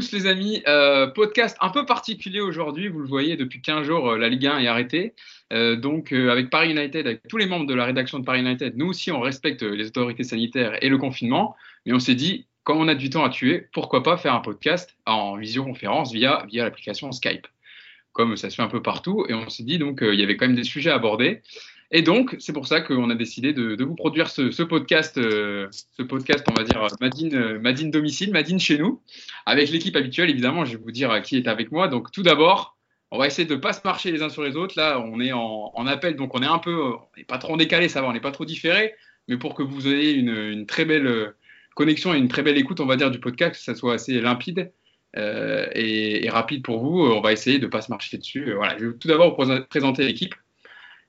tous les amis, euh, podcast un peu particulier aujourd'hui, vous le voyez depuis 15 jours, euh, la Ligue 1 est arrêtée. Euh, donc avec Paris United, avec tous les membres de la rédaction de Paris United, nous aussi on respecte les autorités sanitaires et le confinement, mais on s'est dit, quand on a du temps à tuer, pourquoi pas faire un podcast en visioconférence via, via l'application Skype, comme ça se fait un peu partout, et on s'est dit donc il y avait quand même des sujets à aborder. Et donc, c'est pour ça qu'on a décidé de, vous produire ce, podcast, euh, ce podcast, on va dire, Madine, euh, Madine domicile, Madine chez nous, avec l'équipe habituelle, évidemment, je vais vous dire qui est avec moi. Donc, tout d'abord, on va essayer de ne pas se marcher les uns sur les autres. Là, on est en, appel, donc on est un peu, n'est pas trop décalé, ça va, on n'est pas trop différé, mais pour que vous ayez une, très belle euh, connexion et une très belle écoute, on va dire, du podcast, que ça soit assez limpide. et, et, rapide pour vous, on va essayer de ne pas se marcher dessus. Voilà, je vais tout d'abord vous présenter l'équipe.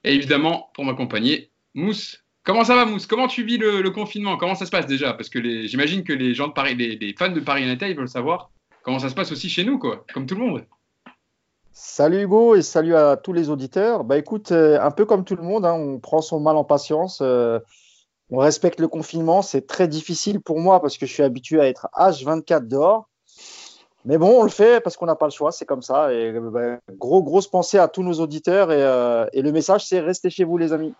Et évidemment, pour m'accompagner, Mousse. Comment ça va, Mousse? Comment tu vis le, confinement? Comment ça se passe déjà? Parce que j'imagine que les gens de Paris, les, fans de Paris United, veulent savoir comment ça se passe aussi chez nous, quoi, comme tout le monde. Salut Hugo et salut à tous les auditeurs. Bah écoute, euh, un peu comme tout le monde, hein, on prend son mal en patience. Euh, on respecte le confinement. C'est très difficile pour moi parce que je suis habitué à être H24 dehors. Mais bon, on le fait parce qu'on n'a pas le choix, c'est comme ça. Et bah, gros, grosse pensée à tous nos auditeurs. Et, euh, et le message, c'est restez chez vous, les amis.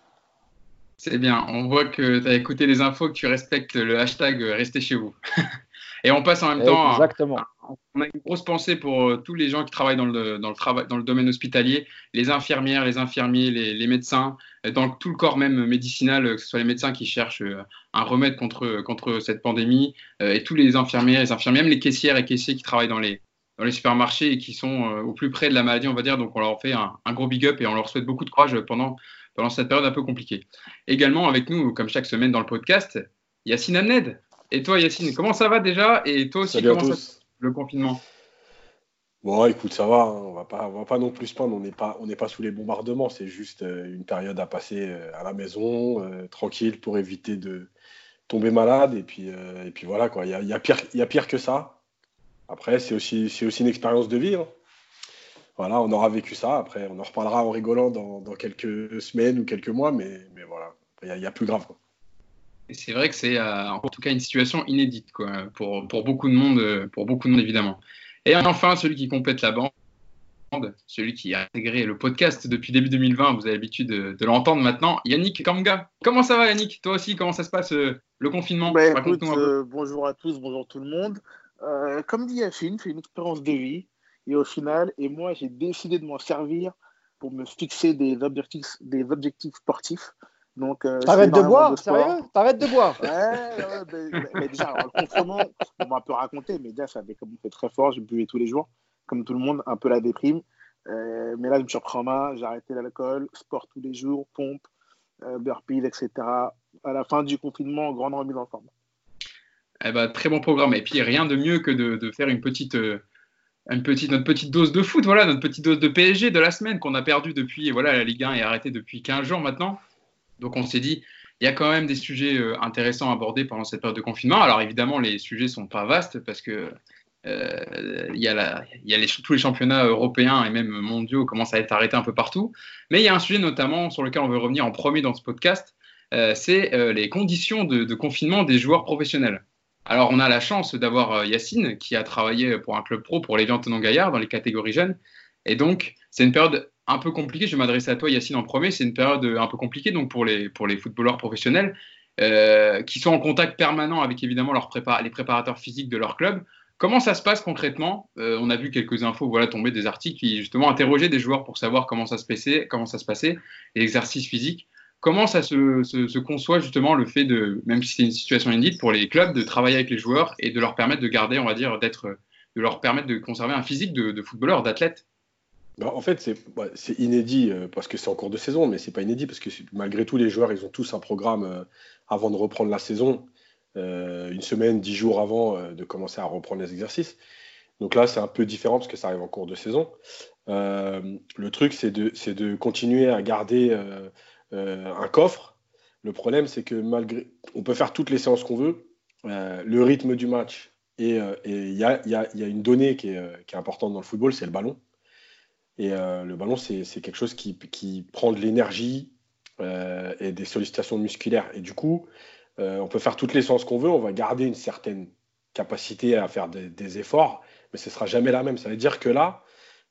C'est bien. On voit que tu as écouté les infos, que tu respectes le hashtag restez chez vous. Et on passe en même temps. Exactement. On a une grosse pensée pour euh, tous les gens qui travaillent dans le, dans le, dans le domaine hospitalier, les infirmières, les infirmiers, les, médecins, euh, dans tout le corps même médicinal, que ce soit les médecins qui cherchent euh, un remède contre, contre cette pandémie, et tous les infirmières, les infirmières, même les caissières et caissiers qui travaillent dans les, dans les supermarchés et qui sont au plus près de la maladie, on va dire. Donc on leur fait un, un, gros big up et on leur souhaite beaucoup de courage pendant, pendant cette période un peu compliquée. Également avec nous, comme chaque semaine dans le podcast, Yacine Amned. Et toi, Yacine, comment ça va déjà? Et toi aussi, comment ça va le confinement? Bon, écoute, ça va. Hein. On va pas, on va pas non plus se On n'est pas, on n'est pas sous les bombardements. C'est juste euh, une période à passer euh, à la maison, euh, tranquille, pour éviter de tomber malade. Et puis, et puis voilà quoi. Il y a, pire, y a pire que ça. Après, c'est aussi, c'est aussi une expérience de vie. Hein. Voilà, on aura vécu ça. Après, on en reparlera en rigolant dans, dans quelques semaines ou quelques mois, mais, mais voilà, il y, y, a plus grave. Quoi c'est vrai que c'est euh, en tout cas une situation inédite quoi, pour, pour, beaucoup de monde, euh, pour beaucoup de monde évidemment. Et enfin, celui qui complète la bande, celui qui a intégré le podcast depuis début 2020, vous avez l'habitude de, l'entendre maintenant, Yannick Kamga. Comment ça va Yannick? Toi aussi, comment ça se passe euh, le confinement? Bah, Bonjour à tous, bonjour tout le monde. comme dit Yacine, c'est une expérience de vie. Et au final, et moi, j'ai décidé de m'en servir pour me fixer des objectifs, des objectifs sportifs. Donc, euh, T'arrêtes de boire, sérieux? T'arrêtes de boire? Ouais, mais, déjà, le confinement, on va un peu raconter, mais déjà, ça avait fait très fort, je buvais tous les jours, comme tout le monde, un peu la déprime. Euh, mais là, je me suis repris en main, j'ai arrêté l'alcool, sport tous les jours, pompe, euh, burpees, etc. À la fin du confinement, grande remise en forme. Eh ben, très bon programme. Et puis, rien de mieux que de, de faire une petite, euh, une petite, notre petite dose de foot, voilà, notre petite dose de PSG de la semaine qu'on a perdu depuis, voilà, la Ligue 1 est arrêtée depuis 15 jours maintenant. Donc on s'est dit, il y a quand même des sujets euh, intéressants à aborder pendant cette période de confinement. Alors évidemment, les sujets sont pas vastes parce que euh, y a, y a tous les championnats européens et même mondiaux commencent à être arrêtés un peu partout. Mais il y a un sujet notamment sur lequel on veut revenir en premier dans ce podcast, euh, c'est les conditions de, confinement des joueurs professionnels. Alors on a la chance d'avoir Yacine qui a travaillé pour un club pro pour les Tonon Gaillard dans les catégories jeunes. Et donc c'est une période un peu compliqué. Je vais m'adresser à toi, Yacine, en premier. C'est une période un peu compliquée donc pour les, pour les footballeurs professionnels euh, qui sont en contact permanent avec évidemment leur les préparateurs physiques de leur club. Comment ça se passe concrètement? Euh, On a vu quelques infos voilà, tomber des articles qui justement interrogeaient des joueurs pour savoir comment ça se passait, comment ça se passait, l'exercice physique. Comment ça se, se, conçoit justement le fait de, même si c'est une situation inédite pour les clubs, de travailler avec les joueurs et de leur permettre de garder, on va dire, d'être, de leur permettre de conserver un physique de, de footballeur, d'athlète? Bah, en fait, bah, c'est inédit euh, parce que c'est en cours de saison, mais c'est pas inédit parce que malgré tout, les joueurs, ils ont tous un programme euh, avant de reprendre la saison, euh, une semaine, dix jours avant de commencer à reprendre les exercices. Donc là, c'est un peu différent parce que ça arrive en cours de saison. le truc, c'est de, continuer à garder un coffre. Le problème, c'est que malgré, on peut faire toutes les séances qu'on veut, le rythme du match et il y, a, une donnée qui est, qui est importante dans le football, c'est le ballon. Et euh, le ballon, c'est quelque chose qui, prend de l'énergie euh, et des sollicitations musculaires. Et du coup, euh, on peut faire toutes les séances qu'on veut, on va garder une certaine capacité à faire des, efforts, mais ce sera jamais la même. Ça veut dire que là,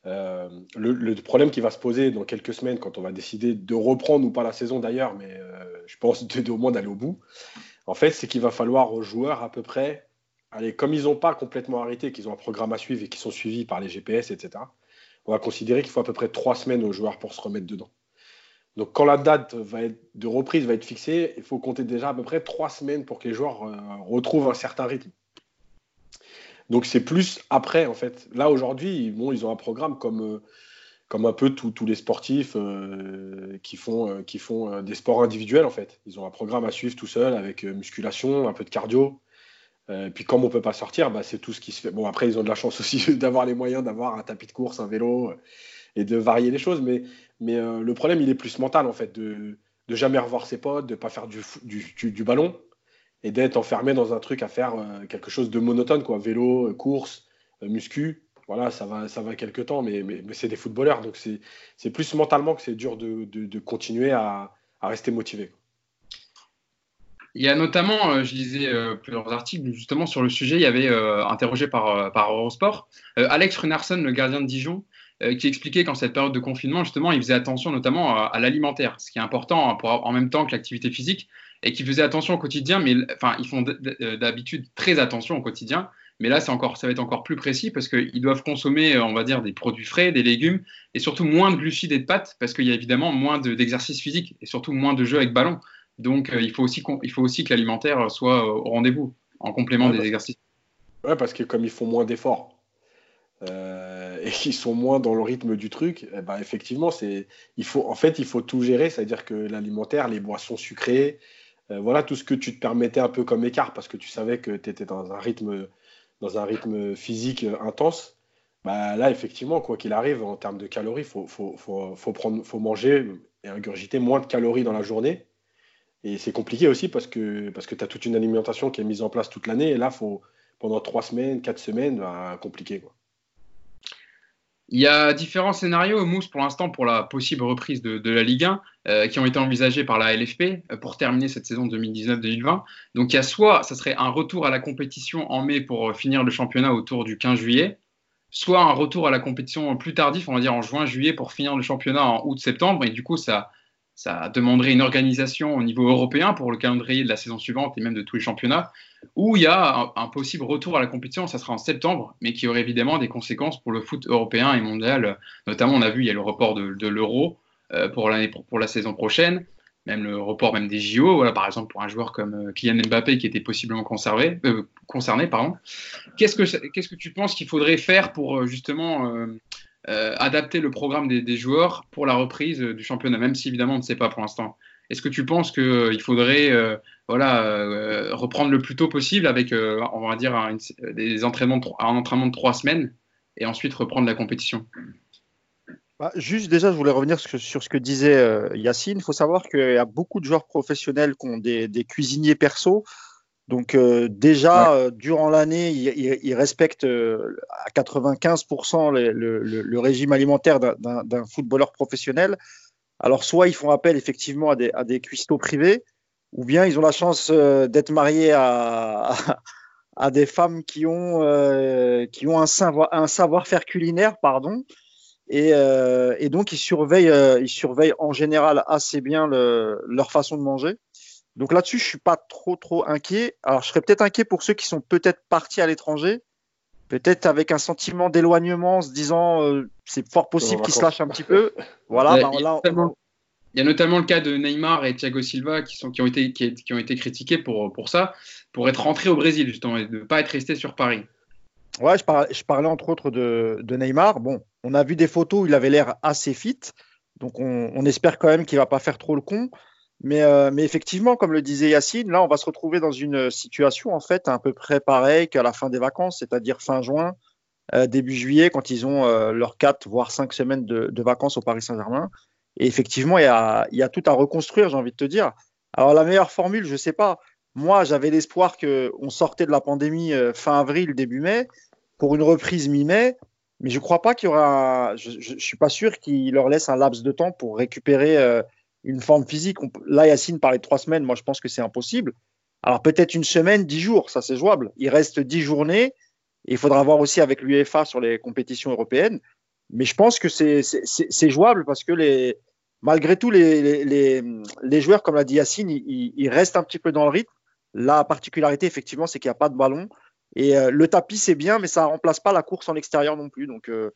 le, problème qui va se poser dans quelques semaines, quand on va décider de reprendre ou pas la saison d'ailleurs, mais je pense au moins d'aller au bout, en fait, c'est qu'il va falloir aux joueurs à peu près, allez, comme ils n'ont pas complètement arrêté, qu'ils ont un programme à suivre et qu'ils sont suivis par les GPS, etc., on va considérer qu'il faut à peu près trois semaines aux joueurs pour se remettre dedans. Donc quand la date va être, de reprise va être fixée, il faut compter déjà à peu près trois semaines pour que les joueurs euh, retrouvent un certain rythme. Donc c'est plus après, en fait. Là, aujourd'hui, bon, ils ont un programme comme, euh, comme un peu tous les sportifs euh, qui font, qui font des sports individuels, en fait. Ils ont un programme à suivre tout seul avec musculation, un peu de cardio. Puis comme on peut pas sortir, bah, c'est tout ce qui se fait. Bon, après, ils ont de la chance aussi d'avoir les moyens d'avoir un tapis de course, un vélo et de varier les choses. Mais, mais le problème, il est plus mental, en fait, de, de jamais revoir ses potes, de pas faire du, du, du ballon et d'être enfermé dans un truc à faire euh, quelque chose de monotone, quoi. Vélo, euh, course, euh, muscu. Voilà, ça va, ça va quelques temps, mais, mais, c'est des footballeurs. Donc c'est plus mentalement que c'est dur de, de, continuer à, à, rester motivé. Il y a notamment, je lisais plusieurs articles justement sur le sujet, il y avait interrogé par, Eurosport, Alex Runarsson, le gardien de Dijon, qui expliquait qu'en cette période de confinement, justement, il faisait attention notamment à, l'alimentaire, ce qui est important pour, en même temps que l'activité physique, et qui faisaient attention au quotidien, mais enfin, ils font euh, d'habitude très attention au quotidien. Mais là, encore, ça va être encore plus précis parce qu'ils doivent consommer, euh, on va dire, des produits frais, des légumes et surtout moins de glucides et de pâtes parce qu'il y a évidemment moins d'exercices physiques et surtout moins de jeux avec ballon. Donc, euh, il, faut aussi il faut aussi que l'alimentaire soit au rendez-vous en complément des exercices. Ouais, parce que comme ils font moins d'efforts et qu'ils sont moins dans le rythme du truc, eh ben, effectivement, c'est, il faut, en fait, il faut tout gérer. C'est-à-dire que l'alimentaire, les boissons sucrées, euh, voilà tout ce que tu te permettais un peu comme écart parce que tu savais que tu étais dans un rythme, dans un rythme physique intense. Bah, là, effectivement, quoi qu'il arrive, en termes de calories, il faut, faut, faut, faut, prendre, faut manger et ingurgiter moins de calories dans la journée. Et c'est compliqué aussi parce que, parce que tu as toute une alimentation qui est mise en place toute l'année. Et là, faut, pendant trois semaines, quatre semaines, bah, compliqué. Quoi. Il y a différents scénarios, Mousse, pour l'instant, pour la possible reprise de, la Ligue 1, euh, qui ont été envisagés par la LFP euh, pour terminer cette saison 2019-2020. Donc, il y a soit, ça serait un retour à la compétition en mai pour euh, finir le championnat autour du 15 juillet, soit un retour à la compétition plus tardif, on va dire en juin-juillet, pour finir le championnat en août-septembre. Et du coup, ça, ça demanderait une organisation au niveau européen pour le calendrier de la saison suivante et même de tous les championnats, où il y a un, possible retour à la compétition, ça sera en septembre, mais qui aurait évidemment des conséquences pour le foot européen et mondial. Notamment, on a vu, il y a le report de, l'euro euh, pour, pour, la saison prochaine, même le report même des JO, voilà, par exemple pour un joueur comme euh, Kylian Mbappé qui était possiblement conservé, euh, concerné. Qu'est-ce que, qu'est-ce que tu penses qu'il faudrait faire pour justement adapter le programme des, joueurs pour la reprise du championnat, même si évidemment on ne sait pas pour l'instant. Est-ce que tu penses qu'il euh, faudrait euh, voilà, reprendre le plus tôt possible avec, on va dire, un, des entraînements un entraînement de trois semaines et ensuite reprendre la compétition? Bah, Juste déjà, je voulais revenir sur, ce que disait Yacine. Il faut savoir qu'il y a beaucoup de joueurs professionnels qui ont des, des cuisiniers perso donc euh, déjà, euh, durant l'année, il, respecte euh, à 95% le, régime alimentaire d'un footballeur professionnel. Alors soit ils font appel effectivement à des, à des cuistots privés, ou bien ils ont la chance d'être mariés à, à, des femmes qui ont, qui ont un, savoir, un savoir-faire culinaire, pardon. Et, et, donc ils surveillent, ils surveillent en général assez bien leur façon de manger. Donc là-dessus, je suis pas trop trop inquiet. Alors, je serais peut-être inquiet pour ceux qui sont peut-être partis à l'étranger, peut-être avec un sentiment d'éloignement, en se disant euh, c'est fort possible qu'ils se lâchent un petit peu. Voilà. Ben, il, y a notamment le cas de Neymar et Thiago Silva qui, sont, qui, ont, été, qui, ont été critiqués pour, pour ça, pour être rentrés au Brésil justement et de ne pas être restés sur Paris. Ouais, je parlais, je parlais entre autres de, de, Neymar. Bon, on a vu des photos où il avait l'air assez fit, donc on, on espère quand même qu'il va pas faire trop le con. Euh, mais, effectivement, comme le disait Yacine, là, on va se retrouver dans une situation en fait à peu près pareille qu'à la fin des vacances, c'est-à-dire fin juin, euh, début juillet, quand ils ont euh, leurs 4 voire 5 semaines de, vacances au Paris Saint-Germain. Et effectivement, il y a, tout à reconstruire, j'ai envie de te dire. Alors, la meilleure formule, je ne sais pas. Moi, j'avais l'espoir qu'on sortait de la pandémie fin avril, début mai, pour une reprise mi-mai. Mais je ne crois pas qu'il y aura. Je ne suis pas sûr qu'il leur laisse un laps de temps pour récupérer une forme physique. là, Yacine parlait de trois semaines. Moi, je pense que c'est impossible. Alors peut-être une semaine, dix jours, ça c'est jouable. Il reste dix journées. il faudra voir aussi avec l'UEFA sur les compétitions européennes. Mais je pense que c'est jouable parce que les, malgré tout, les, les, les, joueurs, comme l'a dit Yacine, ils, ils, restent un petit peu dans le rythme. La particularité, effectivement, c'est qu'il n'y a pas de ballon. Et euh, le tapis, c'est bien, mais ça ne remplace pas la course en extérieur non plus. Donc, il euh,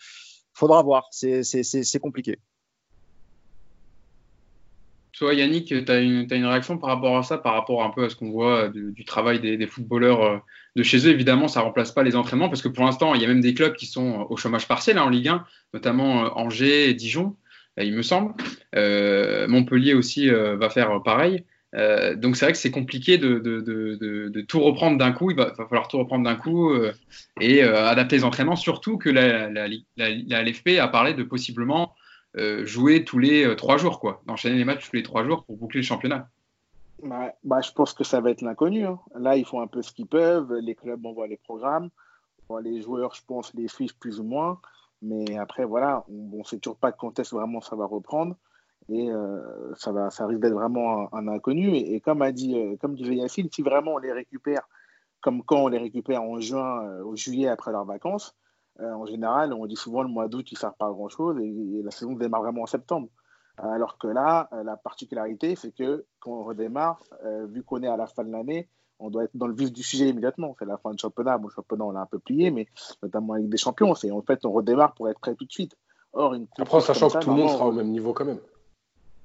faudra voir. C'est compliqué. Toi, Yannick, tu as, une réaction par rapport à ça, par rapport un peu à ce qu'on voit du, travail des, footballeurs euh, de chez eux? Évidemment, ça ne remplace pas les entraînements, parce que pour l'instant, il y a même des clubs qui sont au chômage partiel hein, en Ligue 1, notamment Angers et Dijon, il me semble. Montpellier aussi va faire pareil. Euh, donc c'est vrai que c'est compliqué de, tout reprendre d'un coup. Il va, falloir tout reprendre d'un coup euh, et euh, adapter les entraînements. Surtout que la, LFP a parlé de possiblement jouer tous les trois jours, quoi, d'enchaîner les matchs tous les trois jours pour boucler le championnat. Bah, je pense que ça va être l'inconnu. Hein. Là, ils font un peu ce qu'ils peuvent. Les clubs envoient les programmes. les joueurs, je pense, les suivent plus ou moins. Mais après, voilà, on ne sait toujours pas quand est-ce vraiment ça va reprendre et euh, ça, va, ça risque d'être vraiment un, inconnu. Et, comme a dit, euh, comme disait Yacine, si vraiment on les récupère, comme quand on les récupère en juin ou euh, juillet après leurs vacances, en général, on dit souvent le mois d'août, ils ne servent pas à grand-chose et, la saison démarre vraiment en septembre. Alors que là, la particularité, c'est que quand on redémarre, vu qu'on est à la fin de l'année, on doit être dans le vif du sujet immédiatement. C'est la fin du championnat. Bon, le championnat, on l'a un peu plié, mais notamment avec des champions. C'est en fait, on redémarre pour être prêt tout de suite. Or, une Après, sachant que tout le monde sera au même niveau quand même.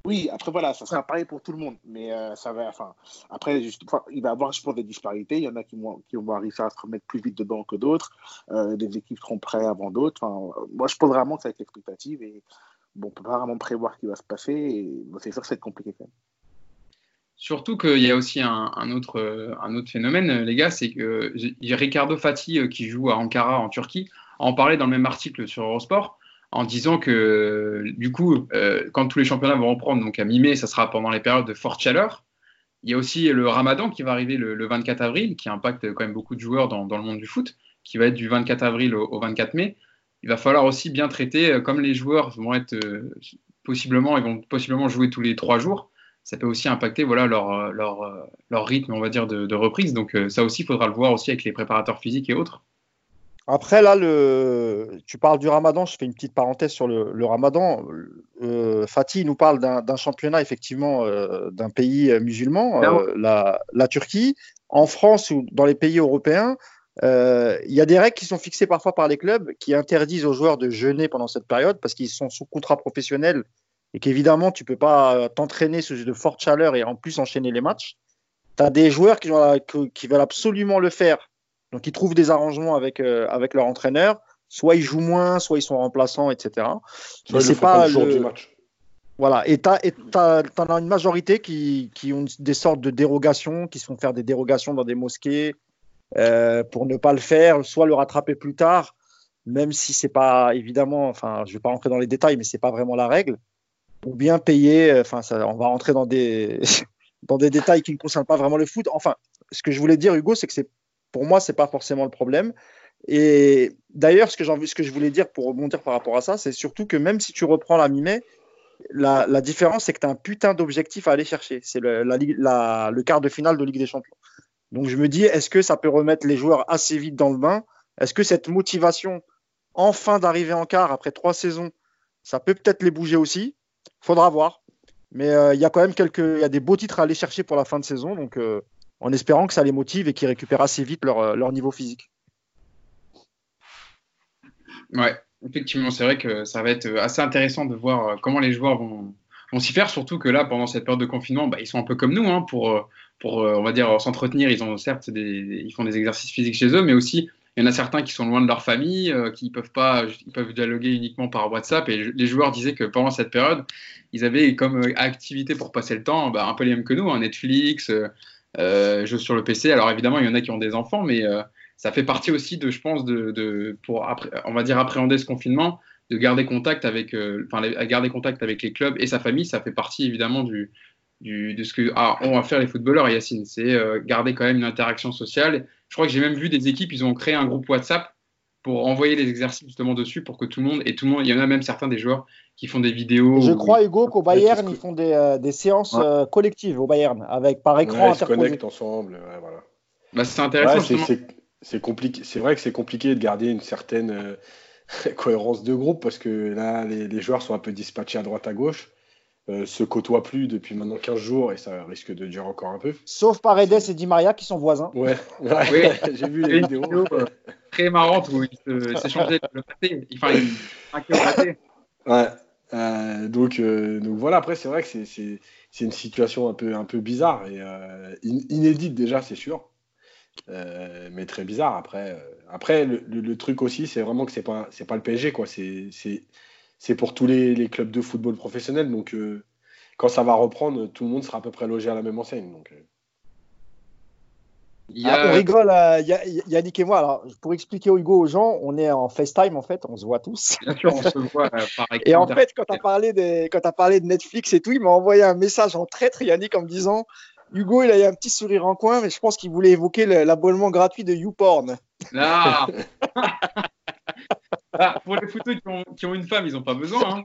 Oui, après voilà, ça sera pareil pour tout le monde. Mais euh, ça va, enfin, après, il va y avoir, je pense, des disparités. Il y en a qui vont, qui vont arriver à se remettre plus vite dedans que d'autres. Euh, des équipes seront prêtes avant d'autres. Enfin, moi, je pense vraiment que ça va être expectative. Et bon, on peut pas vraiment prévoir ce qui va se passer. Et c'est sûr que c'est compliqué quand même. Surtout qu'il y a aussi un, autre, un autre phénomène, les gars, c'est que Ricardo Fati, euh, qui joue à Ankara en Turquie, en parlait dans le même article sur Eurosport en disant que du coup, euh, quand tous les championnats vont reprendre, donc à mi-mai, ça sera pendant les périodes de forte chaleur. Il y a aussi le Ramadan qui va arriver le, 24 avril, qui impacte quand même beaucoup de joueurs dans, le monde du foot, qui va être du 24 avril au, 24 mai. Il va falloir aussi bien traiter, euh, comme les joueurs vont être euh, possiblement, ils vont possiblement jouer tous les trois jours. Ça peut aussi impacter voilà leur, leur, leur rythme, on va dire, de, de reprise. Donc ça aussi, il faudra le voir aussi avec les préparateurs physiques et autres. Après, là, le... tu parles du ramadan, je fais une petite parenthèse sur le, ramadan. Euh, Fatih nous parle d'un championnat, effectivement, euh, d'un pays musulman, euh, la, Turquie. En France ou dans les pays européens, il y a des règles qui sont fixées parfois par les clubs qui interdisent aux joueurs de jeûner pendant cette période parce qu'ils sont sous contrat professionnel et qu'évidemment, tu ne peux pas t'entraîner sous de forte chaleur et en plus enchaîner les matchs. Tu as des joueurs qui, qui veulent absolument le faire donc ils trouvent des arrangements avec, euh, avec leur entraîneur. Soit ils jouent moins, soit ils sont remplaçants, etc. Mais c'est pas, le du match. Voilà, et tu en as une majorité qui, qui, ont des sortes de dérogations, qui se font faire des dérogations dans des mosquées euh, pour ne pas le faire, soit le rattraper plus tard, même si c'est pas évidemment, enfin, je vais pas rentrer dans les détails, mais c'est pas vraiment la règle, ou bien payer, euh, enfin, on va rentrer dans des, dans des détails qui ne concernent pas vraiment le foot. Enfin, ce que je voulais dire, Hugo, c'est que c'est pour moi, ce n'est pas forcément le problème. Et d'ailleurs, ce que, ce que je voulais dire pour rebondir par rapport à ça, c'est surtout que même si tu reprends la mi-mai, la, différence, c'est que tu as un putain d'objectif à aller chercher. C'est le, le quart de finale de Ligue des Champions. Donc je me dis, est-ce que ça peut remettre les joueurs assez vite dans le bain? Est-ce que cette motivation, enfin d'arriver en quart après trois saisons, ça peut peut-être les bouger aussi? Faudra voir. Mais euh, il y a quand même quelques, il y a des beaux titres à aller chercher pour la fin de saison. Donc euh, en espérant que ça les motive et qu'ils récupèrent assez vite leur, euh, leur niveau physique. Ouais, effectivement, c'est vrai que ça va être euh, assez intéressant de voir euh, comment les joueurs vont, vont s'y faire, surtout que là, pendant cette période de confinement, bah, ils sont un peu comme nous, hein, pour, pour on va dire, s'entretenir. Ils ont certes, des, ils font des exercices physiques chez eux, mais aussi, il y en a certains qui sont loin de leur famille, qui peuvent pas, ils peuvent dialoguer uniquement par WhatsApp. Et les joueurs disaient que pendant cette période, ils avaient comme activité pour passer le temps, bah, un peu les mêmes que nous, hein, Netflix, euh, jouent sur le PC. Alors évidemment, il y en a qui ont des enfants, mais euh, ça fait partie aussi de, je pense, de, pour on va dire appréhender ce confinement, de garder contact avec, euh, enfin, garder contact avec les clubs et sa famille. Ça fait partie évidemment du, du de ce que ah, ont à faire les footballeurs, Yacine. C'est garder quand même une interaction sociale. Je crois que j'ai même vu des équipes, ils ont créé un groupe WhatsApp pour envoyer les exercices justement dessus pour que tout le monde et tout le monde, il y en a même certains des joueurs qui font des vidéos. Je crois Hugo qu'au Bayern ils font des, euh, des séances euh, collectives au Bayern avec par écran ouais, ils se connectent ensemble. Ouais, voilà. bah, c'est intéressant. c'est compliqué. C'est vrai que c'est compliqué de garder une certaine euh, cohérence de groupe parce que là les, les, joueurs sont un peu dispatchés à droite à gauche. Euh, se côtoient plus depuis maintenant 15 jours et ça risque de durer encore un peu. Sauf Paredes et Di Maria qui sont voisins. Ouais, ouais. j'ai vu les vidéos. euh, très marrantes où ils s'échangeaient le pâté. Enfin, ils pâté. Ouais. Euh, donc, euh, donc voilà, après, c'est vrai que c'est une situation un peu, un peu bizarre et euh, inédite déjà, c'est sûr. Euh, mais très bizarre. Après, après le, le, le truc aussi, c'est vraiment que c'est pas, c'est pas le PSG, quoi. C'est pour tous les, les, clubs de football professionnels. Donc, euh, quand ça va reprendre, tout le monde sera à peu près logé à la même enseigne. Donc, euh... a... ah, on rigole, euh, Yannick et moi. Alors, pour expliquer au Hugo aux gens, on est en FaceTime en fait, on se voit tous. Bien sûr, on se voit euh, par Et en fait, quand tu as, parlé des, quand as parlé de Netflix et tout, il m'a envoyé un message en traître, Yannick, en me disant Hugo, il a eu un petit sourire en coin, mais je pense qu'il voulait évoquer l'abonnement gratuit de YouPorn. Ah. ah, pour les fouteux qui ont, qui ont, une femme, ils n'ont pas besoin. Hein.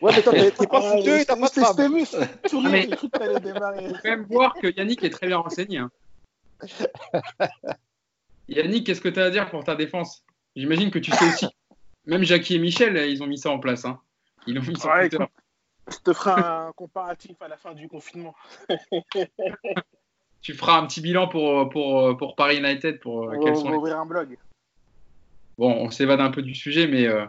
Ouais, mais t'es pas fouteux et t'as pas de femme. Ah, mais... Il faut quand même voir que Yannick est très bien renseigné. Hein. Yannick, qu'est-ce que tu as à dire pour ta défense? J'imagine que tu sais aussi. Même Jackie et Michel, ils ont mis ça en place. Hein. Ils l'ont mis sur ouais, Twitter. Je te ferai un comparatif à la fin du confinement. tu feras un petit bilan pour, pour, pour Paris United pour on, quels sont on va ouvrir un blog. Bon, on s'évade un peu du sujet, mais euh,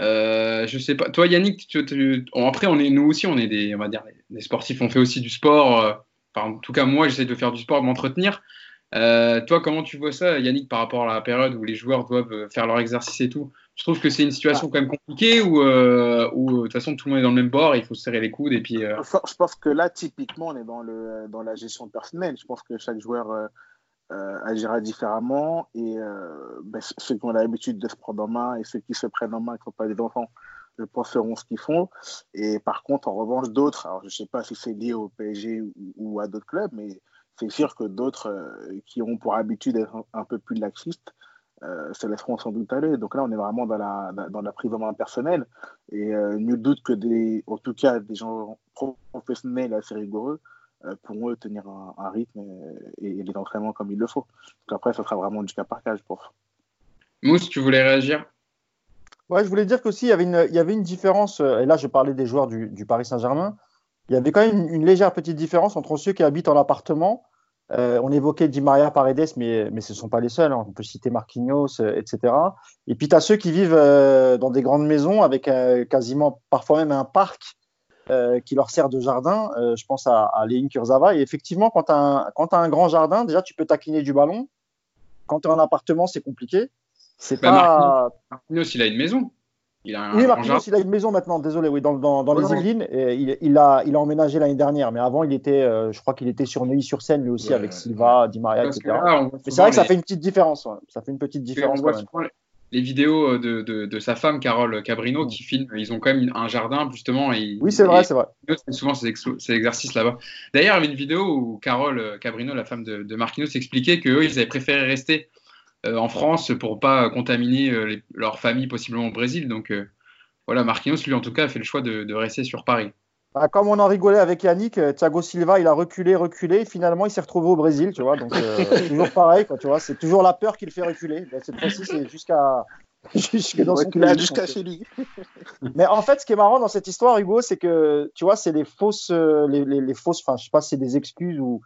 euh, je sais pas. Toi, Yannick, tu, tu, après, on est nous aussi, on est des, on va dire, des sportifs. On fait aussi du sport. Euh, enfin, en tout cas, moi, j'essaie de faire du sport, de m'entretenir. Euh, toi, comment tu vois ça, Yannick, par rapport à la période où les joueurs doivent faire leur exercice et tout? Je trouve que c'est une situation quand même compliquée où, où, de toute façon, tout le monde est dans le même bord, il faut se serrer les coudes et puis. Je pense que là, typiquement, on est dans, le, dans la gestion personnelle. Je pense que chaque joueur euh, agira différemment et ben, ceux qui ont l'habitude de se prendre en main et ceux qui se prennent en main ne sont pas des enfants, je pense, feront ce qu'ils font. Et par contre, en revanche, d'autres, alors je ne sais pas si c'est lié au PSG ou, à d'autres clubs, mais c'est sûr que d'autres euh, qui ont pour habitude d'être un, peu plus laxistes euh, se laisseront sans doute aller. Donc là, on est vraiment dans la, dans la prise en main personnelle. Et euh, nul doute que, des, en tout cas, des gens professionnels assez rigoureux euh, pourront eux tenir un, un rythme et, et, les entraînements comme il le faut. Donc après, ça sera vraiment du cas par cas, je pense. Mousse, tu voulais réagir? Ouais, je voulais dire qu'aussi, il y avait une, il y avait une différence, et là, je parlais des joueurs du, du Paris Saint-Germain il y avait quand même une, une, légère petite différence entre ceux qui habitent en appartement. Euh, on évoquait Di Maria Paredes, mais, mais ce ne sont pas les seuls. Hein. On peut citer Marquinhos, euh, etc. Et puis, tu as ceux qui vivent euh, dans des grandes maisons avec euh, quasiment, parfois même un parc euh, qui leur sert de jardin. je pense à, à Léine Kurzawa. Et effectivement, quand tu as, as, un grand jardin, déjà, tu peux taquiner du ballon. Quand tu es en appartement, c'est compliqué. C'est bah, pas... Marquinhos, il a une maison. Il a un oui, Marquinhos, il a une maison maintenant, désolé, oui, dans, dans, dans les Yvelines. Il, il, a, il a emménagé l'année dernière, mais avant, il était, euh, je crois qu'il était sur Neuilly-sur-Seine, lui aussi, ouais, avec Silva. Di Maria, etc. Là, mais c'est vrai que ça fait une petite différence. Ouais. Ça fait une petite différence. Les vidéos de, de, de, sa femme, Carole Cabrino, mmh. qui filme, ils ont quand même un jardin, justement. Et, oui, c'est vrai, c'est vrai. souvent ces, ces exercices là-bas. D'ailleurs, il y avait une vidéo où Carole Cabrino, la femme de, de Marquinhos, expliquait qu'eux, ils avaient préféré rester euh, en France pour pas contaminer euh, les, leur famille, possiblement au Brésil. Donc, euh, voilà, Marquinhos, lui, en tout cas, a fait le choix de, de rester sur Paris. Bah, comme on en rigolait avec Yannick, Thiago Silva, il a reculé, reculé, finalement, il s'est retrouvé au Brésil, tu vois. Donc, euh, toujours pareil, quoi, tu vois. C'est toujours la peur qui le fait reculer. Bah, cette fois-ci, c'est jusqu'à. Jusqu'à dans son club, jusqu'à chez lui. Mais en fait, ce qui est marrant dans cette histoire, Hugo, c'est que, tu vois, c'est les fausses, les, les, les fausses, enfin, je sais pas c'est des excuses ou,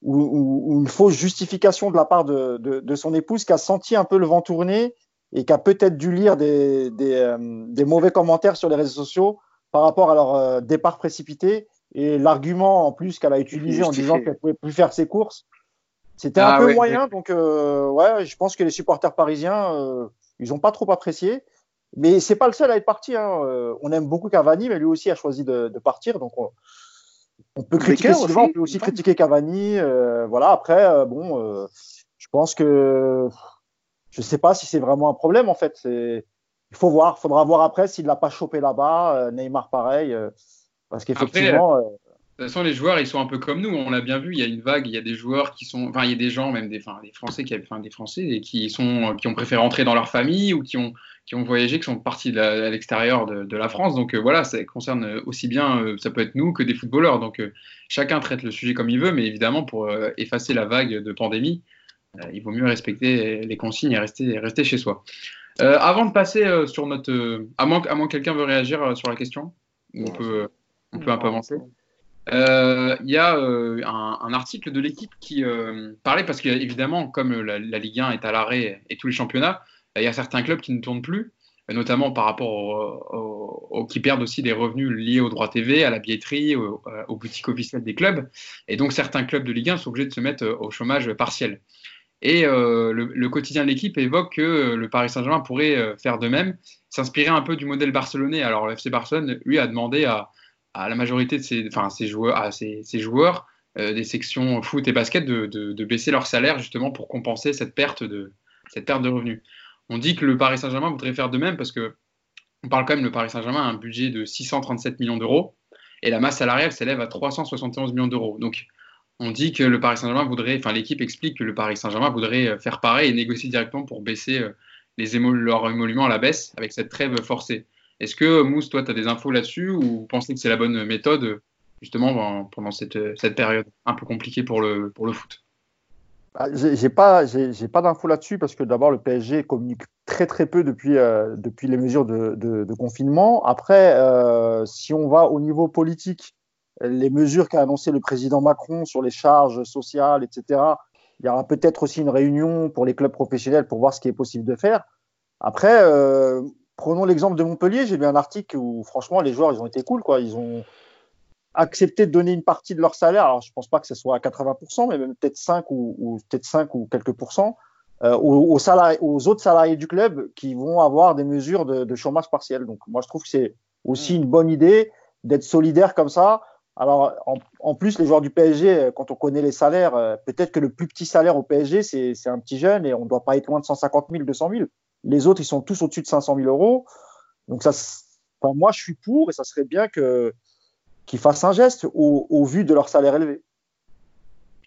ou, ou, une fausse justification de la part de, de, de, son épouse qui a senti un peu le vent tourner et qui a peut-être dû lire des, des, euh, des, mauvais commentaires sur les réseaux sociaux par rapport à leur euh, départ précipité et l'argument en plus qu'elle a utilisé en disant qu'elle pouvait plus faire ses courses. C'était ah, un peu ouais, moyen, ouais. donc euh, ouais, je pense que les supporters parisiens, euh, ils n'ont pas trop apprécié. Mais c'est pas le seul à être parti. Hein. on aime beaucoup Cavani, mais lui aussi a choisi de, de partir. Donc on, on peut critiquer Sylvain, on peut aussi critiquer Cavani. Euh, voilà. Après, bon, je pense que je sais pas si c'est vraiment un problème en fait. Il faut voir, faudra voir après s'il l'a pas chopé là-bas. Neymar pareil, parce qu'effectivement. De toute façon, les joueurs, ils sont un peu comme nous. On l'a bien vu. Il y a une vague. Il y a des joueurs qui sont, enfin, il y a des gens, même des, enfin, des Français qui, enfin, des Français et qui sont, qui ont préféré rentrer dans leur famille ou qui ont, qui ont voyagé, qui sont partis de à l'extérieur de, de, la France. Donc euh, voilà, ça concerne aussi bien, euh, ça peut être nous que des footballeurs. Donc euh, chacun traite le sujet comme il veut, mais évidemment, pour effacer la vague de pandémie, il vaut mieux respecter les consignes et rester, rester chez soi. Avant de passer sur notre, à moins, à moins que quelqu'un veut réagir sur la question, on peut, on peut un peu avancer. Euh, il y a euh, un, un, article de l'équipe qui euh, parlait, parce qu'évidemment, comme la, la, Ligue 1 est à l'arrêt et tous les championnats, il y a certains clubs qui ne tournent plus, notamment par rapport aux, qui perdent aussi des revenus liés aux droits TV, à la billetterie, aux, aux boutiques officielles des clubs. Et donc, certains clubs de Ligue 1 sont obligés de se mettre au chômage partiel. Et le, le, quotidien de l'équipe évoque que le Paris Saint-Germain pourrait faire de même, s'inspirer un peu du modèle barcelonais. Alors, le Barcelone, lui, a demandé à la majorité de ses, joueurs, à ses, joueurs euh, des sections foot et basket de, de, baisser leur salaire justement pour compenser cette perte de, cette perte de revenus. On dit que le Paris Saint-Germain voudrait faire de même parce que on parle quand même, le Paris Saint-Germain a un budget de 637 millions d'euros et la masse salariale s'élève à 371 millions d'euros. Donc, on dit que le Paris Saint-Germain voudrait, enfin, l'équipe explique que le Paris Saint-Germain voudrait euh, faire pareil et négocier directement pour baisser euh, les leurs émoluments à la baisse avec cette trêve forcée. Est-ce que, Mousse, toi, tu as des infos là-dessus ou vous pensez que c'est la bonne méthode, justement, pendant cette, période un peu compliquée pour le, foot? Ah, j'ai pas, pas d'infos là-dessus parce que d'abord le PSG communique très très peu depuis, euh, les mesures de, confinement. Après, euh, si on va au niveau politique, les mesures qu'a annoncé le président Macron sur les charges sociales, etc. Il y aura peut-être aussi une réunion pour les clubs professionnels pour voir ce qui est possible de faire. Après, euh, Prenons l'exemple de Montpellier. J'ai vu un article où, franchement, les joueurs, ils ont été cool. Quoi. Ils ont accepté de donner une partie de leur salaire. Alors, je pense pas que ce soit à 80%, mais même peut-être 5 ou, peut-être 5 ou quelques pourcents euh, aux, aux, autres salariés du club qui vont avoir des mesures de, chômage partiel. Donc, moi, je trouve que c'est aussi une bonne idée d'être solidaire comme ça. Alors, en, plus, les joueurs du PSG, quand on connaît les salaires, euh, peut-être que le plus petit salaire au PSG, c'est un petit jeune et on ne doit pas être loin de 150 000, 200 000. Les autres, ils sont tous au-dessus de 500 000 euros. Donc, ça, moi, je suis pour et ça serait bien que, qu'ils fassent un geste au, vu de leur salaire élevé.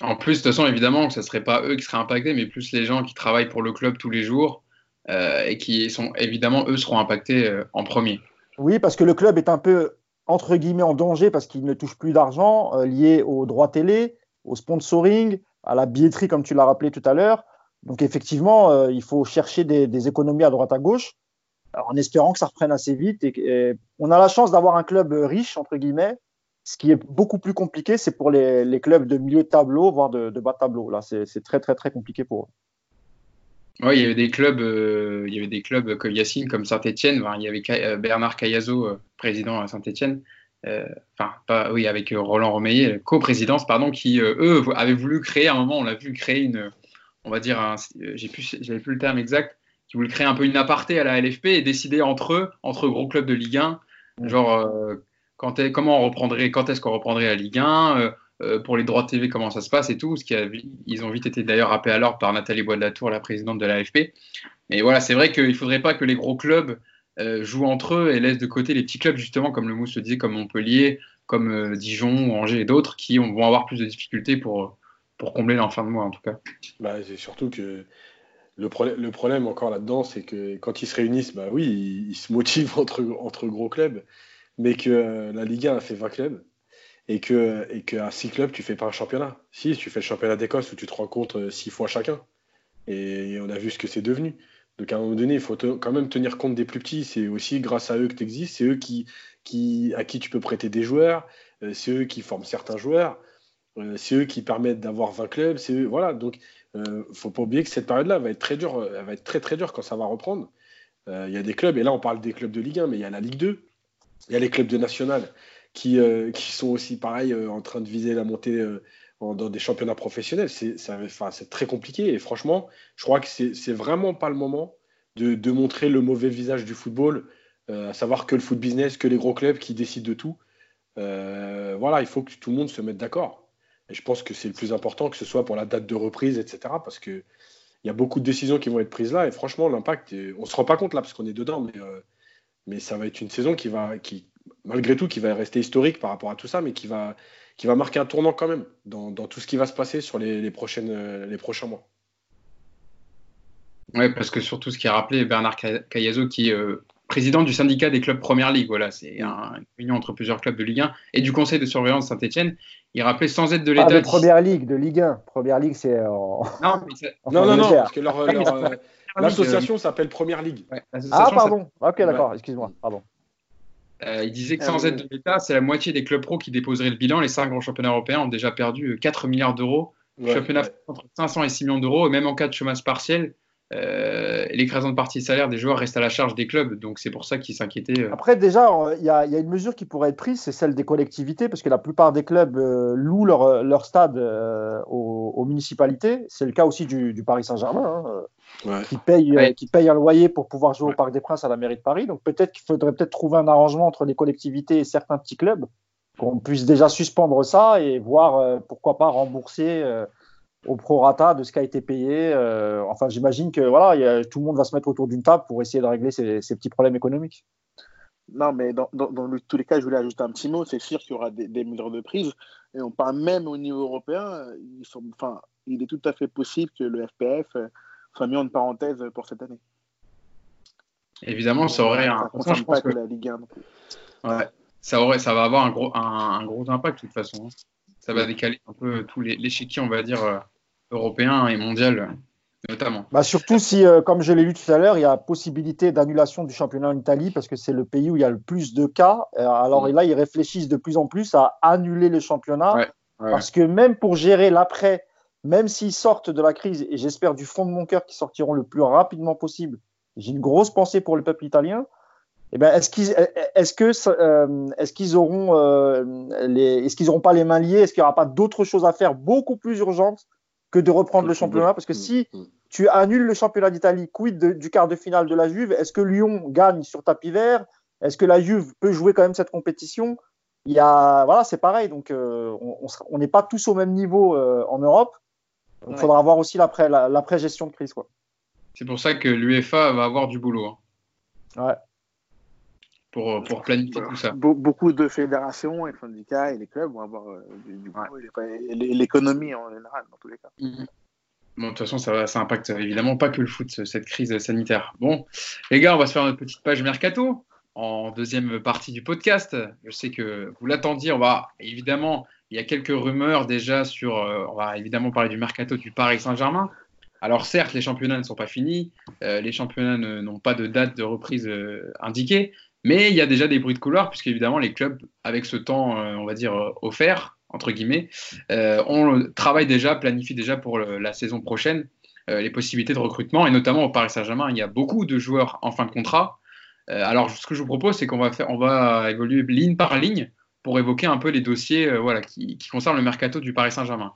En plus, de toute façon, évidemment, ce ne serait pas eux qui seraient impactés, mais plus les gens qui travaillent pour le club tous les jours euh, et qui sont, évidemment, eux seront impactés euh, en premier. Oui, parce que le club est un peu, entre guillemets, en danger parce qu'il ne touche plus d'argent euh, lié aux droits télé, au sponsoring, à la billetterie, comme tu l'as rappelé tout à l'heure. Donc effectivement, euh, il faut chercher des, économies à droite à gauche, en espérant que ça reprenne assez vite. Et, on a la chance d'avoir un club riche entre guillemets. Ce qui est beaucoup plus compliqué, c'est pour les, clubs de milieu de tableau, voire de, bas de tableau. Là, c'est très très très compliqué pour eux. Oui, il y avait des clubs, euh, il y avait des clubs comme Yacine, comme Saint-Etienne. il y avait euh, Bernard Cayazo, président à Saint-Etienne. enfin, pas, oui, avec Roland Romeillet, co-présidence, pardon, qui eux avaient voulu créer à un moment, on l'a vu créer une, on va dire, euh, j'ai plus, j'avais plus le terme exact, qui voulaient créer un peu une aparté à la LFP et décider entre eux, entre gros clubs de Ligue 1, genre euh, quand est, comment on reprendrait, quand est-ce qu'on reprendrait la Ligue 1, euh, pour les droits TV, comment ça se passe et tout. Ils ont vite été d'ailleurs rappelés à l'ordre par Nathalie Bois de la présidente de la LFP. Mais voilà, c'est vrai qu'il ne faudrait pas que les gros clubs jouent entre eux et laissent de côté les petits clubs, justement, comme le Mousse le disait, comme Montpellier, comme Dijon ou Angers et d'autres, qui vont avoir plus de difficultés pour, combler la fin de mois en tout cas. Bah, c'est surtout que le, problème, encore là-dedans, c'est que quand ils se réunissent, bah oui, ils, se motivent entre, gros clubs, mais que euh, la Ligue 1 a fait 20 clubs et que et qu'à 6 clubs, tu fais pas un championnat. Si, tu fais le championnat d'Écosse où tu te rencontres 6 fois chacun. Et, on a vu ce que c'est devenu. Donc à un moment donné, il faut quand même tenir compte des plus petits. C'est aussi grâce à eux que tu existes. C'est eux qui, qui, à qui tu peux prêter des joueurs. Euh, c'est eux qui forment certains joueurs. Euh, c'est eux qui permettent d'avoir 20 clubs. Eux, voilà. Donc, euh, faut pas oublier que cette période-là va être très dure. Euh, elle va être très très dure quand ça va reprendre. Euh, il y a des clubs, et là on parle des clubs de Ligue 1, mais il y a la Ligue 2. Il y a les clubs de National qui, qui sont aussi pareil en train de viser la montée dans des championnats professionnels. C'est très compliqué. Et franchement, je crois que c'est vraiment pas le moment de, de, montrer le mauvais visage du football, à savoir que le foot business, que les gros clubs qui décident de tout. voilà, il faut que tout le monde se mette d'accord. Et je pense que c'est le plus important, que ce soit pour la date de reprise, etc. Parce qu'il y a beaucoup de décisions qui vont être prises là. Et franchement, l'impact, on ne se rend pas compte là parce qu'on est dedans. Mais, euh, mais ça va être une saison qui va, qui, malgré tout, qui va rester historique par rapport à tout ça, mais qui va, qui va marquer un tournant quand même dans, tout ce qui va se passer sur les, prochaines, les prochains mois. Oui, parce que surtout ce qui a rappelé Bernard Cayazo, qui est euh, président du syndicat des clubs Première Ligue, voilà, c'est une réunion entre plusieurs clubs de Ligue 1 et du conseil de surveillance Saint-Etienne. Il rappelait sans aide de l'État. de Première Ligue, de Ligue 1. Première Ligue, c'est. En... Non, non, non, parce que euh, l'association s'appelle Première Ligue. ah, pardon. Ok, d'accord, excuse-moi. Pardon. Euh, il disait que sans aide de l'État, c'est la moitié des clubs pro qui déposeraient le bilan. Les cinq grands championnats européens ont déjà perdu 4 milliards d'euros. Ouais, championnat entre 500 et 6 millions d'euros. Et même en cas de chômage partiel, euh, l'écrasante de partie salaire des joueurs reste à la charge des clubs, donc c'est pour ça qu'ils s'inquiétaient. Euh. Après, déjà, il y, a une mesure qui pourrait être prise, c'est celle des collectivités, parce que la plupart des clubs euh, louent leur, leur stade aux, municipalités. C'est le cas aussi du, Paris Saint-Germain, hein, qui, paye, qui paye un loyer pour pouvoir jouer au Parc des Princes à la mairie de Paris. Donc peut-être qu'il faudrait peut-être trouver un arrangement entre les collectivités et certains petits clubs, qu'on puisse déjà suspendre ça et voir pourquoi pas rembourser au prorata de ce qui a été payé. Euh, enfin, j'imagine que voilà, tout le monde va se mettre autour d'une table pour essayer de régler ces, petits problèmes économiques. Non, mais dans, tous les cas, je voulais ajouter un petit mot. C'est sûr qu'il y aura des, mesures de prise. Et on parle même au niveau européen. Il, enfin, il est tout à fait possible que le FPF euh, soit mis en parenthèse pour cette année. Évidemment, ça aurait un. pas que, la Ligue 1 Ouais, ça, aurait, ça va avoir un gros, un, gros impact de toute façon. Hein. Ça va décaler un peu tous les l'échiquier, on va dire, euh, européen et mondial notamment. Bah surtout si, euh, comme je l'ai lu tout à l'heure, il y a possibilité d'annulation du championnat en Italie parce que c'est le pays où il y a le plus de cas. Euh, alors mm. là, ils réfléchissent de plus en plus à annuler le championnat parce que même pour gérer l'après, même s'ils sortent de la crise, et j'espère du fond de mon cœur qu'ils sortiront le plus rapidement possible, j'ai une grosse pensée pour le peuple italien. Eh ben, est-ce qu'ils est-ce que euh, est-ce qu'ils auront les est-ce qu'ils auront pas les mains liées? Est-ce qu'il n'y aura pas d'autres choses à faire beaucoup plus urgentes que de reprendre le championnat. Parce que si mm, mm. tu annules le championnat d'Italie, quid du quart de finale de la Juve Est-ce que Lyon gagne sur tapis vert? Est-ce que la Juve peut jouer quand même cette compétition? Il y a, voilà, c'est pareil. Donc, euh, on n'est pas tous au même niveau euh, en Europe. Il faudra voir aussi l'après-gestion de crise. C'est pour ça que l'UEFA va avoir du boulot. Hein. Ouais pour, euh, pour planifier tout ça. beaucoup de fédérations et syndicats et les clubs vont avoir euh, du, l'économie en général, dans tous les cas. Mhm. Bon, de toute façon, ça, ça impacte évidemment pas que le foot, cette crise sanitaire. Bon, les gars, on va se faire notre petite page mercato en deuxième partie du podcast. Je sais que vous l'attendiez. On va évidemment, il y a quelques rumeurs déjà sur. Euh, on va évidemment parler du mercato du Paris Saint-Germain. Alors certes, les championnats ne sont pas finis, les championnats n'ont pas de date de reprise indiquée, mais il y a déjà des bruits de couloir, puisque évidemment les clubs, avec ce temps, euh, on va dire, euh, offert, entre guillemets, euh, on travaille déjà, planifie déjà pour la saison prochaine les possibilités de recrutement, et notamment au Paris Saint-Germain, il y a beaucoup de joueurs en fin de contrat. alors ce que je vous propose, c'est qu'on va, faire, on va évoluer ligne par ligne pour évoquer un peu les dossiers voilà, qui, qui concernent le mercato du Paris Saint-Germain.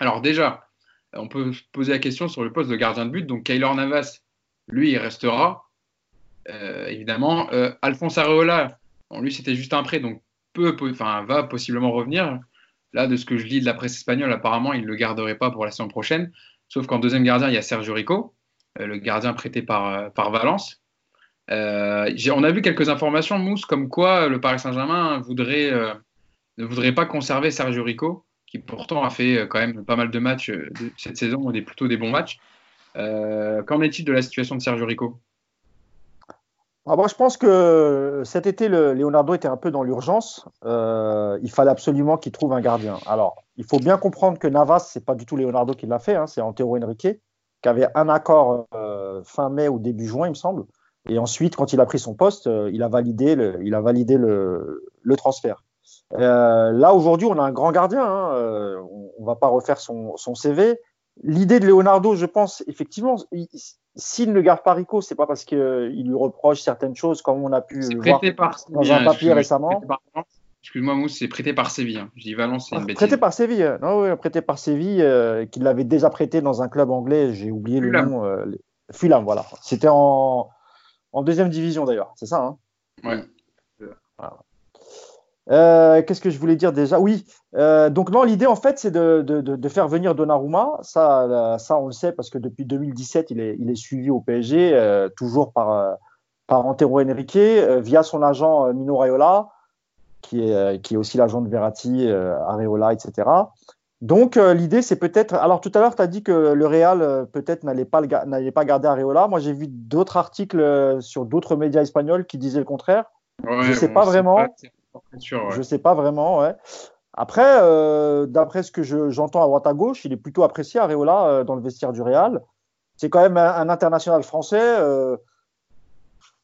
Alors déjà, on peut se poser la question sur le poste de gardien de but. Donc Kaylor Navas, lui, il restera. Euh, évidemment. Euh, Alphonse Areola, lui, c'était juste un prêt, donc peut, enfin, va possiblement revenir. Là, de ce que je lis de la presse espagnole, apparemment, il ne le garderait pas pour la saison prochaine. Sauf qu'en deuxième gardien, il y a Sergio Rico, euh, le gardien prêté par, Valence. on a vu quelques informations, Mousse, comme quoi le Paris Saint-Germain voudrait, ne voudrait pas conserver Sergio Rico, qui pourtant a fait quand même pas mal de matchs cette saison, des, plutôt des bons matchs. Qu'en est-il de la situation de Sergio Rico? Ah, moi, je pense que cet été, le, Leonardo était un peu dans l'urgence. Euh, il fallait absolument qu'il trouve un gardien. Alors, il faut bien comprendre que Navas, c'est pas du tout Leonardo qui l'a fait, hein, c'est Antero Henrique, qui avait un accord euh, fin mai ou début juin, il me semble. Et ensuite, quand il a pris son poste, euh, il a validé le, il a validé le, transfert. là, aujourd'hui, on a un grand gardien. Hein, on, ne va pas refaire son CV. L'idée de Leonardo, je pense, effectivement, s'il ne garde pas Rico, c'est pas parce qu'il lui reproche certaines choses, comme on a pu voir dans un papier récemment. Excuse-moi, Mousse, c'est prêté par Séville. Hein. Je dis Valence, c'est une bêtise. Prêté par Séville. Non, oui, prêté par Séville, euh, qu'il l'avait déjà prêté dans un club anglais. J'ai oublié le nom. Euh, Fulham, voilà. C'était en... en, deuxième division d'ailleurs. C'est ça, hein? Ouais. Euh, qu'est-ce que je voulais dire déjà? Oui, euh, donc non, l'idée en fait, c'est de, de, de, faire venir Donnarumma. Ça, euh, ça, on le sait parce que depuis 2017, il est, il est suivi au PSG, toujours par, par Antero Henrique, via son agent Mino Raiola, qui est, qui est aussi l'agent de Verratti, Areola, etc. Donc l'idée, c'est peut-être. Alors tout à l'heure, tu as dit que le Real peut-être n'allait pas, pas garder Areola. Moi, j'ai vu d'autres articles sur d'autres médias espagnols qui disaient le contraire. je ne sais pas vraiment. Je ne sais pas vraiment. Après, euh, d'après ce que j'entends à droite à gauche, il est plutôt apprécié, Areola, euh, dans le vestiaire du Real. C'est quand même un, international français. Euh,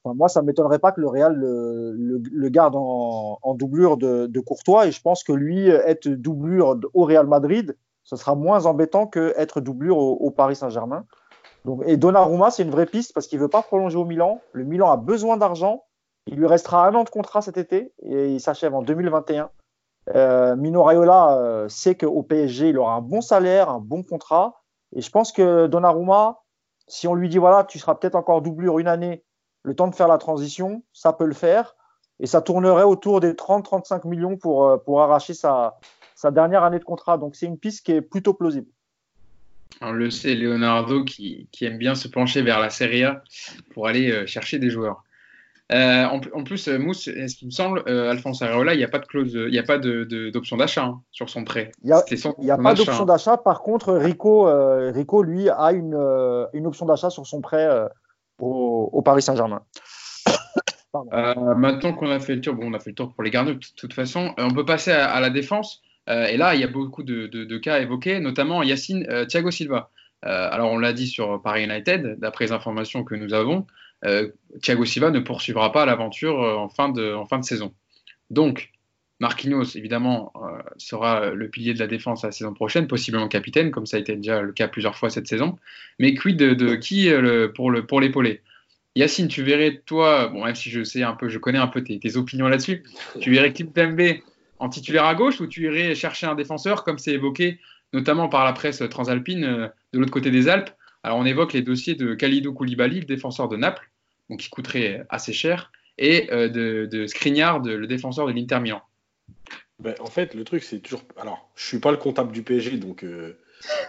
moi, ça ne m'étonnerait pas que le Real le, garde en, doublure de, Courtois. Et je pense que lui, être doublure au Real Madrid, ce sera moins embêtant qu'être doublure au, Paris Saint-Germain. et Donnarumma, c'est une vraie piste parce qu'il ne veut pas prolonger au Milan. Le Milan a besoin d'argent. Il lui restera un an de contrat cet été et il s'achève en 2021. Euh, Mino Raiola euh, sait qu'au PSG, il aura un bon salaire, un bon contrat. Et je pense que Donnarumma, si on lui dit voilà, tu seras peut-être encore doublure une année, le temps de faire la transition, ça peut le faire. Et ça tournerait autour des 30-35 millions pour, euh, pour arracher sa, sa dernière année de contrat. Donc c'est une piste qui est plutôt plausible. On le sait, Leonardo qui, aime bien se pencher vers la Serie A pour aller chercher des joueurs. Euh, en, plus, euh, Mousse, ce qu'il me semble, euh, Alphonse Areola, il n'y a pas de clause, il n'y a pas d'option d'achat hein, sur son prêt. Il n'y a, pas d'option d'achat. Par contre, Rico, Rico, lui, a une, une option d'achat sur son prêt au, Paris Saint-Germain. maintenant qu'on a fait le tour, bon, on a fait le tour pour les gardiens de toute façon, on peut passer à, la défense. et là, il y a beaucoup de, de cas évoqués, notamment Yacine Thiago Silva. alors, on l'a dit sur Paris United, d'après les informations que nous avons. Euh, Thiago Silva ne poursuivra pas l'aventure euh, en, fin de, saison. Donc, Marquinhos, évidemment, euh, sera le pilier de la défense la saison prochaine, possiblement capitaine, comme ça a été déjà le cas plusieurs fois cette saison. Mais quid de, qui pour, le, pour l'épauler? Yacine, tu verrais, toi, bon, même si je sais un peu, je connais un peu tes, opinions là-dessus, tu verrais Kimpembe en titulaire à gauche ou tu irais chercher un défenseur, comme c'est évoqué notamment par la presse transalpine de l'autre côté des Alpes? Alors, on évoque les dossiers de Khalidou Koulibaly, le défenseur de Naples, donc qui coûterait assez cher, et euh, de, de le défenseur de l'Inter Milan. Ben, en fait, le truc, c'est toujours. Alors, je suis pas le comptable du PSG, donc euh,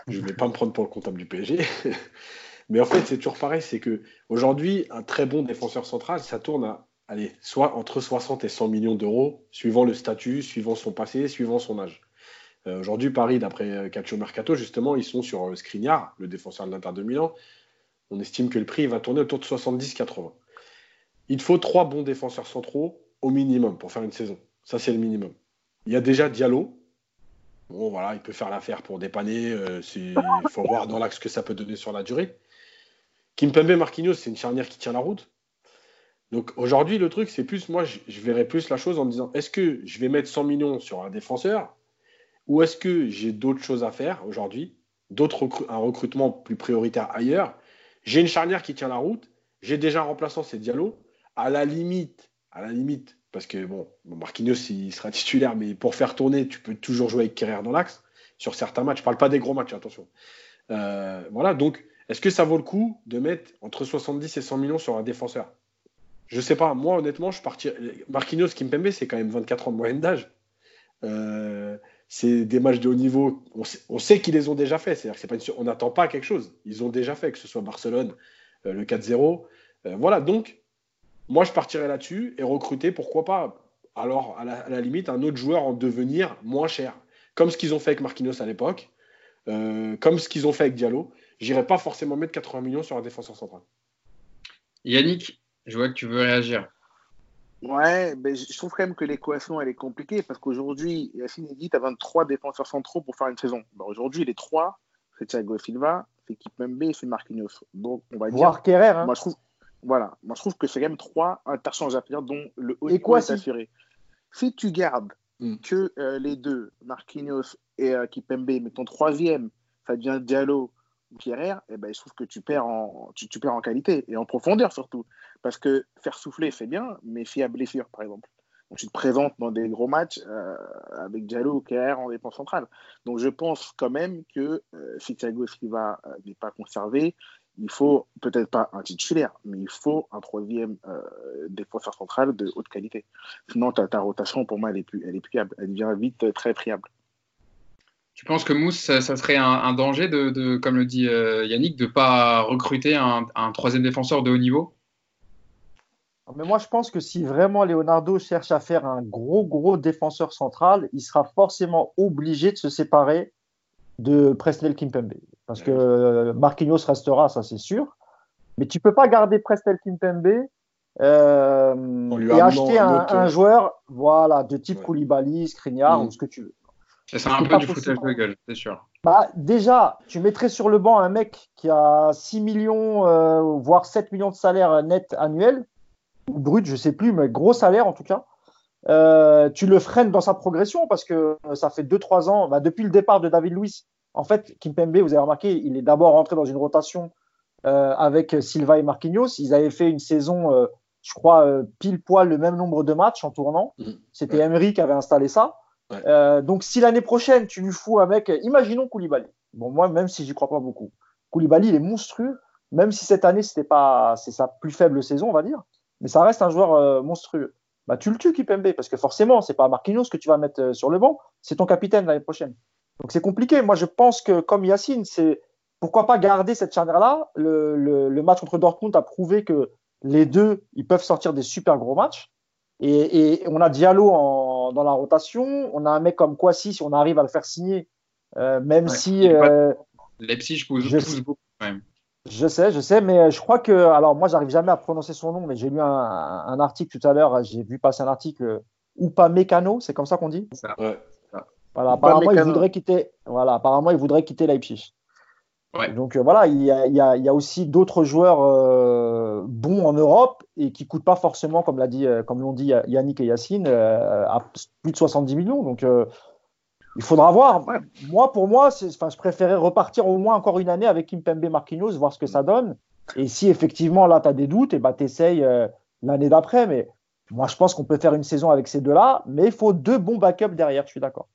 je vais pas me prendre pour le comptable du PSG. Mais en fait, c'est toujours pareil, c'est que aujourd'hui, un très bon défenseur central, ça tourne à, allez, soit entre 60 et 100 millions d'euros, suivant le statut, suivant son passé, suivant son âge. Euh, aujourd'hui, Paris, d'après Calcio Mercato, justement, ils sont sur Skriniar, le défenseur de l'Inter de Milan, on estime que le prix va tourner autour de 70-80. Il faut trois bons défenseurs centraux au minimum pour faire une saison. Ça, c'est le minimum. Il y a déjà Diallo. Bon, voilà, il peut faire l'affaire pour dépanner. Euh, il faut voir dans l'axe que ça peut donner sur la durée. Kimpembe Marquinhos, c'est une charnière qui tient la route. Donc aujourd'hui, le truc, c'est plus, moi, je, verrais plus la chose en me disant, est-ce que je vais mettre 100 millions sur un défenseur ou est-ce que j'ai d'autres choses à faire aujourd'hui, un recrutement plus prioritaire ailleurs j'ai une charnière qui tient la route. J'ai déjà un remplaçant, c'est Diallo. À la limite, à la limite, parce que bon, Marquinhos, il sera titulaire, mais pour faire tourner, tu peux toujours jouer avec Kerrer dans l'axe sur certains matchs. Je parle pas des gros matchs, attention. Euh, voilà, donc, est-ce que ça vaut le coup de mettre entre 70 et 100 millions sur un défenseur? Je sais pas. Moi, honnêtement, je partirais. Marquinhos, Kimpembe, c'est quand même 24 ans de moyenne d'âge. Euh, c'est des matchs de haut niveau. On sait, qu'ils les ont déjà fait. C'est-à-dire que pas on n'attend pas quelque chose. Ils ont déjà fait, que ce soit Barcelone, euh, le 4-0. Euh, voilà, donc, moi, je partirais là-dessus et recruter, pourquoi pas, alors, à la, limite, un autre joueur en devenir moins cher. Comme ce qu'ils ont fait avec Marquinhos à l'époque, euh, comme ce qu'ils ont fait avec Diallo. J'irai pas forcément mettre 80 millions sur un défenseur central. Yannick, je vois que tu veux réagir. Ouais, ben, je trouve quand même que l'équation, elle est compliquée parce qu'aujourd'hui, Yacine dit tu as 23 défenseurs centraux pour faire une saison. Ben, aujourd'hui, les trois, c'est Thiago Silva, c'est Kipembe et c'est Marquinhos. Donc, on va Voir dire. Hein. Moi, je trouve, voilà, moi, je trouve que c'est quand même trois interchanges à faire dont le haut niveau est assuré. Si tu gardes hmm. que euh, les deux, Marquinhos et euh, Kipembe, mais ton troisième, ça devient Diallo Pierre, eh ben, je trouve que tu perds, en, qualité et en profondeur surtout. Parce que faire souffler, c'est bien, mais s'il y a blessure, par exemple. Donc, tu te présentes dans des gros matchs euh, avec Diallo ou KR en défense centrale. Donc, je pense quand même que euh, si Thiago Silva euh, n'est pas conservé, il faut peut-être pas un titulaire, mais il faut un troisième défenseur central de haute qualité. Sinon, ta, ta, rotation, pour moi, elle est, plus, elle est pliable. Elle devient vite très friable. Tu penses que Mousse, ça, serait un, danger, de, comme le dit Yannick, de ne pas recruter un troisième défenseur de haut niveau? Mais moi, je pense que si vraiment Leonardo cherche à faire un gros, gros défenseur central, il sera forcément obligé de se séparer de Presnel Kimpembe. Parce que euh, Marquinhos restera, ça c'est sûr. Mais tu peux pas garder Presnel Kimpembe euh, et acheter un, un, joueur voilà, de type ouais. Koulibaly, Skriniar mmh. ou ce que tu veux. C'est un peu du foutage de gueule, c'est sûr. Bah, déjà, tu mettrais sur le banc un mec qui a 6 millions, euh, voire 7 millions de salaire net annuel, ou brut, je sais plus, mais gros salaire en tout cas. Euh, tu le freines dans sa progression parce que ça fait 2-3 ans, bah, depuis le départ de David Luiz, en fait, Kimpembe, vous avez remarqué, il est d'abord rentré dans une rotation euh, avec Silva et Marquinhos. Ils avaient fait une saison, euh, je crois, euh, pile poil le même nombre de matchs en tournant. Mmh. C'était. Emery qui avait installé ça. Euh, donc, si l'année prochaine, tu lui fous mec, imaginons Koulibaly. Bon, moi, même si j'y crois pas beaucoup, Koulibaly, il est monstrueux. Même si cette année, c'était pas, c'est sa plus faible saison, on va dire, mais ça reste un joueur euh, monstrueux. Bah, tu le tues, Kipembe, parce que forcément, c'est pas Marquinhos que tu vas mettre euh, sur le banc, c'est ton capitaine l'année prochaine. Donc, c'est compliqué. Moi, je pense que, comme Yacine, c'est pourquoi pas garder cette charnière-là? Le match contre Dortmund a prouvé que les deux, ils peuvent sortir des super gros matchs. Et, et, on a Diallo en, dans la rotation. On a un mec comme Kwasi, si on arrive à le faire signer, euh, même ouais, si. Euh, Leipzig pousse, je, pousse beaucoup quand même. Je sais, je sais, mais je crois que. Alors, moi, j'arrive jamais à prononcer son nom, mais j'ai lu un, un, article tout à l'heure. J'ai vu passer un article. Ou pas Mécano, c'est comme ça qu'on dit? Ça. Ouais. Voilà, apparemment, il voudrait quitter. Voilà, apparemment, il voudrait quitter Leipzig. Ouais. Donc euh, voilà, il y, a, il, y a, il y a, aussi d'autres joueurs euh, bons en Europe et qui coûtent pas forcément, comme l'a dit, euh, comme l'ont dit Yannick et Yacine, euh, à plus de 70 millions. Donc euh, il faudra voir. Ouais. Moi, pour moi, je préférais repartir au moins encore une année avec Kimpembe Marquinhos, voir ce que ça donne. Et si effectivement là, tu as des doutes, et bah, tu essayes l'année d'après. Mais moi, je pense qu'on peut faire une saison avec ces deux-là, mais il faut deux bons backups derrière, je suis d'accord.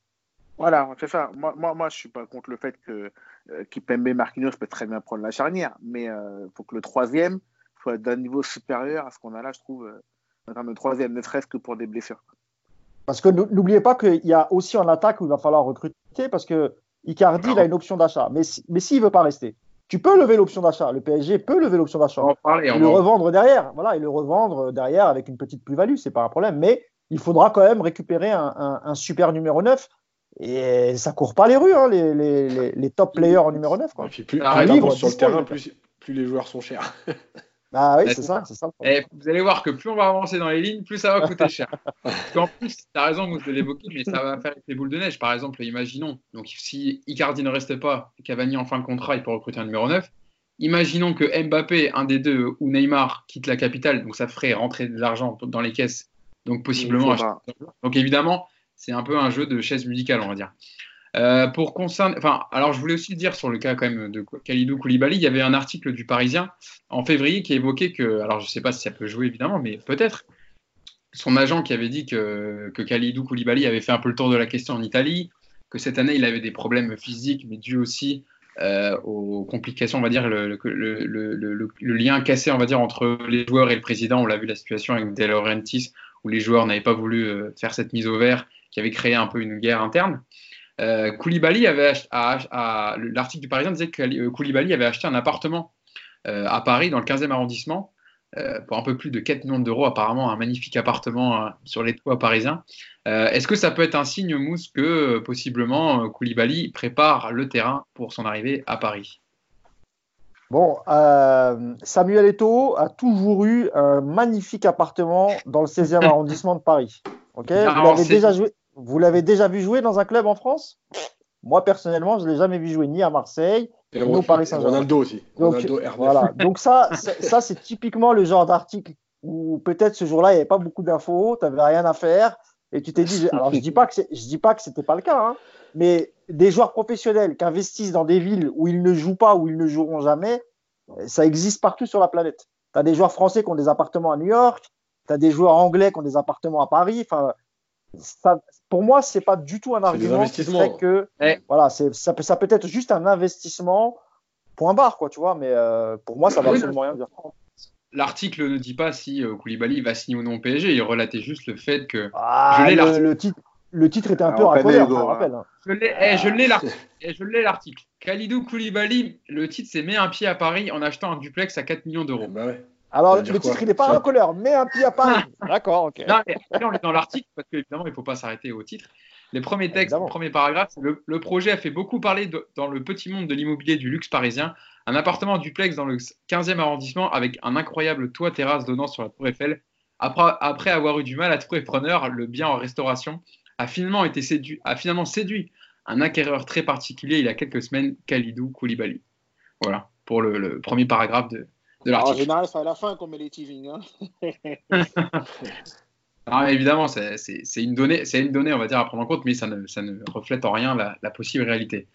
Voilà, c'est ça. Moi, moi, moi, je suis pas contre le fait que euh, Kipembe Marquinhos peut très bien prendre la charnière, mais il euh, faut que le troisième soit d'un niveau supérieur à ce qu'on a là, je trouve, euh, en termes de troisième, ne serait-ce que pour des blessures. Parce que n'oubliez pas qu'il y a aussi en attaque où il va falloir recruter, parce que Icardi, il a une option d'achat, mais s'il mais s'il veut pas rester, tu peux lever l'option d'achat. Le PSG peut lever l'option d'achat. Et le revendre derrière. Voilà, et le revendre derrière avec une petite plus-value, c'est pas un problème. Mais il faudra quand même récupérer un, un, un super numéro 9 et ça court pas les rues, hein, les, les, les, top players en numéro 9. Quoi. Et puis plus, plus livre, sur le terrain, plus, plus, les joueurs sont chers. Ah oui, c'est ça. ça. Et vous allez voir que plus on va avancer dans les lignes, plus ça va coûter cher. en plus, tu as raison de l'évoquer, mais ça va faire des boules de neige. Par exemple, imaginons, donc si Icardi ne reste pas, Cavani en fin de contrat, il peut recruter un numéro 9. Imaginons que Mbappé, un des deux, ou Neymar quitte la capitale, donc ça ferait rentrer de l'argent dans les caisses, donc possiblement. Donc évidemment, c'est un peu un jeu de chaise musicale, on va dire. Euh, pour concerner, enfin, alors je voulais aussi dire sur le cas quand même de Khalidou Koulibaly, il y avait un article du Parisien en février qui évoquait que, alors je ne sais pas si ça peut jouer évidemment, mais peut-être, son agent qui avait dit que, que Khalidou Koulibaly avait fait un peu le tour de la question en Italie, que cette année il avait des problèmes physiques, mais dû aussi euh, aux complications, on va dire, le, lien cassé, on va dire, entre les joueurs et le président. On l'a vu la situation avec De Laurentiis, où les joueurs n'avaient pas voulu euh, faire cette mise au vert qui avait créé un peu une guerre interne. Euh, Koulibaly avait l'article du Parisien disait que euh, Koulibaly avait acheté un appartement euh, à Paris dans le 15e arrondissement euh, pour un peu plus de 4 millions d'euros apparemment un magnifique appartement sur les toits parisiens. Est-ce que ça peut être un signe mousse que possiblement Koulibaly prépare le terrain pour son arrivée à Paris? Bon, Samuel Eto'o a toujours eu un magnifique appartement dans le 16e arrondissement de Paris. Ok, vous l'avez déjà joué. Vous l'avez déjà vu jouer dans un club en France? Moi, personnellement, je ne l'ai jamais vu jouer ni à Marseille, ni au Paris Saint-Germain. Ronaldo aussi. Donc, Ronaldo voilà. Donc ça, ça c'est typiquement le genre d'article où peut-être ce jour-là, il n'y avait pas beaucoup d'infos, tu n'avais rien à faire, et tu t'es dit, alors je dis pas que je dis pas que c'était pas le cas, hein, mais des joueurs professionnels qui investissent dans des villes où ils ne jouent pas, où ils ne joueront jamais, ça existe partout sur la planète. Tu as des joueurs français qui ont des appartements à New York, tu as des joueurs anglais qui ont des appartements à Paris. Enfin, ça, pour moi, c'est pas du tout un argument qui fait que ouais. voilà, c'est ça, ça peut être juste un investissement point barre quoi, tu vois. Mais euh, pour moi, ça va oui, absolument rien dire. L'article ne dit pas si euh, Koulibaly va signer ou non au PSG. Il relatait juste le fait que ah, je le, le, titre. Le titre était un peu racolé, je me rappelle. Hein. Je l'ai l'article. je l'ai l'article. Khalidou Koulibaly, le titre c'est met un pied à Paris en achetant un duplex à 4 millions d'euros. Bah ouais. Alors, le titre, il n'est pas en couleur, mais un pied à Paris. D'accord, ok. Non, on est dans l'article, parce qu'évidemment, il ne faut pas s'arrêter au titre. Les premiers textes, le premier paragraphe, le, le, projet a fait beaucoup parler dans le petit monde de l'immobilier du luxe parisien. Un appartement duplex dans le 15e arrondissement avec un incroyable toit terrasse donnant sur la Tour Eiffel. Après, après avoir eu du mal à trouver preneur, le bien en restauration a finalement, été séduit, a finalement séduit un acquéreur très particulier il y a quelques semaines, Khalidou Koulibaly. Voilà, pour le, le premier paragraphe de, de l'article. En général, c'est à la fin qu'on met les teasings. Hein évidemment, c'est une, donnée, une donnée, on va dire, à prendre en compte, mais ça ne, ça ne reflète en rien la, la possible réalité.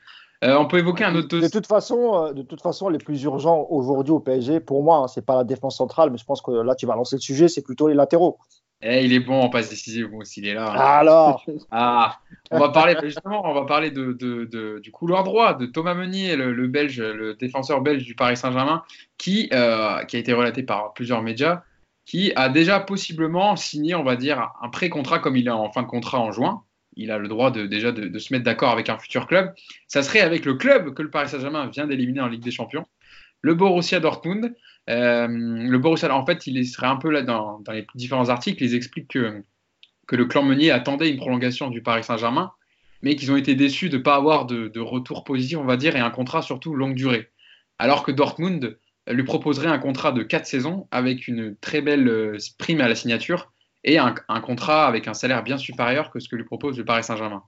Euh, on peut évoquer un autre. De toute façon, euh, de toute façon, les plus urgents aujourd'hui au PSG, pour moi, hein, c'est pas la défense centrale, mais je pense que là, tu vas lancer le sujet, c'est plutôt les latéraux. Eh, il est bon en passe décisive, bon, s'il est là. Hein. Alors ah, On va parler justement, on va parler de, de, de, du couloir droit de Thomas Meunier, le, le, belge, le défenseur belge du Paris Saint-Germain, qui, euh, qui a été relaté par plusieurs médias, qui a déjà possiblement signé, on va dire, un pré-contrat comme il est en fin de contrat en juin il a le droit de, déjà de, se mettre d'accord avec un futur club. Ça serait avec le club que le Paris Saint-Germain vient d'éliminer en Ligue des Champions, le Borussia Dortmund. Euh, le Borussia, en fait, il serait un peu là dans, les différents articles, ils expliquent que, le clan Meunier attendait une prolongation du Paris Saint-Germain, mais qu'ils ont été déçus de ne pas avoir de, retour positif, on va dire, et un contrat surtout longue durée. Alors que Dortmund lui proposerait un contrat de 4 saisons avec une très belle euh, prime à la signature et un, contrat avec un salaire bien supérieur que ce que lui propose le Paris Saint-Germain.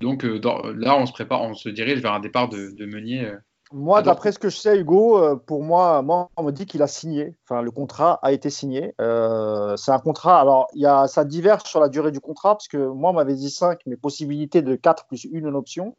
Donc euh, là, on se prépare, on se dirige vers un départ de, Meunier. Moi, d'après ce que je sais, Hugo, euh, pour moi, moi on me dit qu'il a signé. Enfin, le contrat a été signé. c'est un contrat. Alors, il y a, ça diverge sur la durée du contrat, parce que moi, on m'avait dit 5, mais possibilité de 4 plus une option,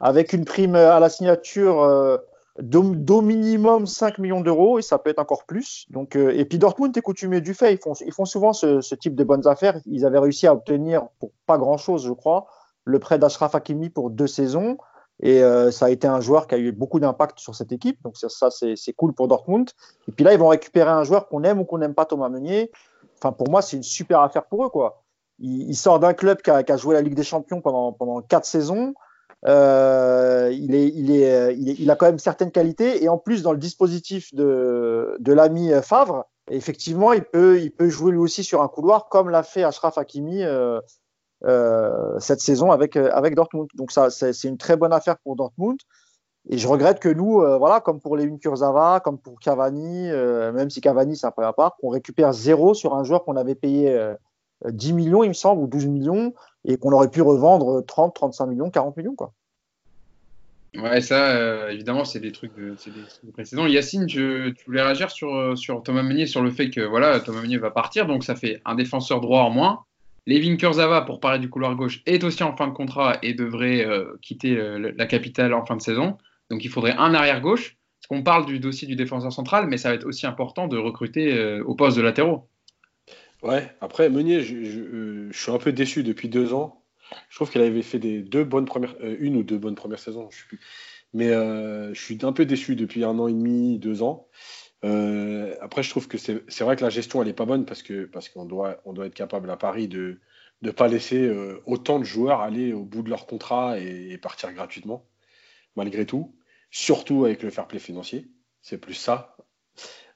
avec une prime à la signature d'au minimum 5 millions d'euros et ça peut être encore plus. Donc, euh, et puis Dortmund est coutumier du fait, ils font, ils font souvent ce, ce, type de bonnes affaires. Ils avaient réussi à obtenir pour pas grand-chose, je crois, le prêt d'Ashraf Hakimi pour deux saisons. Et euh, ça a été un joueur qui a eu beaucoup d'impact sur cette équipe. Donc ça, c'est cool pour Dortmund. Et puis là, ils vont récupérer un joueur qu'on aime ou qu'on n'aime pas, Thomas Meunier. Enfin, pour moi, c'est une super affaire pour eux. quoi. Il, il sort d'un club qui a, qui a, joué la Ligue des Champions pendant, pendant quatre saisons. Euh, il, est, est, il, est, il, a quand même certaines qualités et en plus dans le dispositif de, de l'ami Favre, effectivement, il peut, il peut jouer lui aussi sur un couloir comme l'a fait Ashraf Hakimi euh, euh, cette saison avec, avec Dortmund. Donc ça, c'est une très bonne affaire pour Dortmund. Et je regrette que nous, euh, voilà, comme pour les Kurzawa, comme pour Cavani, euh, même si Cavani c'est un peu à part, qu'on récupère zéro sur un joueur qu'on avait payé 10 millions, il me semble, ou 12 millions, et qu'on aurait pu revendre 30, 35 millions, 40 millions. Quoi. Ouais, ça, euh, évidemment, c'est des trucs de, précédents. Yacine, tu voulais réagir sur, euh, sur Thomas Meunier, sur le fait que voilà, Thomas Meunier va partir, donc ça fait un défenseur droit en moins. Levin Kurzawa, pour parler du couloir gauche, est aussi en fin de contrat et devrait euh, quitter la capitale en fin de saison. Donc il faudrait un arrière gauche. Parce qu'on parle du dossier du défenseur central, mais ça va être aussi important de recruter au poste de latéraux. Ouais, après, Meunier, je, suis un peu déçu depuis deux ans. Je trouve qu'elle avait fait des deux bonnes premières, euh, une ou deux bonnes premières saisons, je sais plus. Mais euh, je suis un peu déçu depuis un an et demi, deux ans. Euh, après, je trouve que c'est vrai que la gestion, elle n'est pas bonne parce que parce qu'on doit, on doit être capable à Paris de ne pas laisser autant de joueurs aller au bout de leur contrat et, partir gratuitement, malgré tout. Surtout avec le fair play financier. C'est plus ça.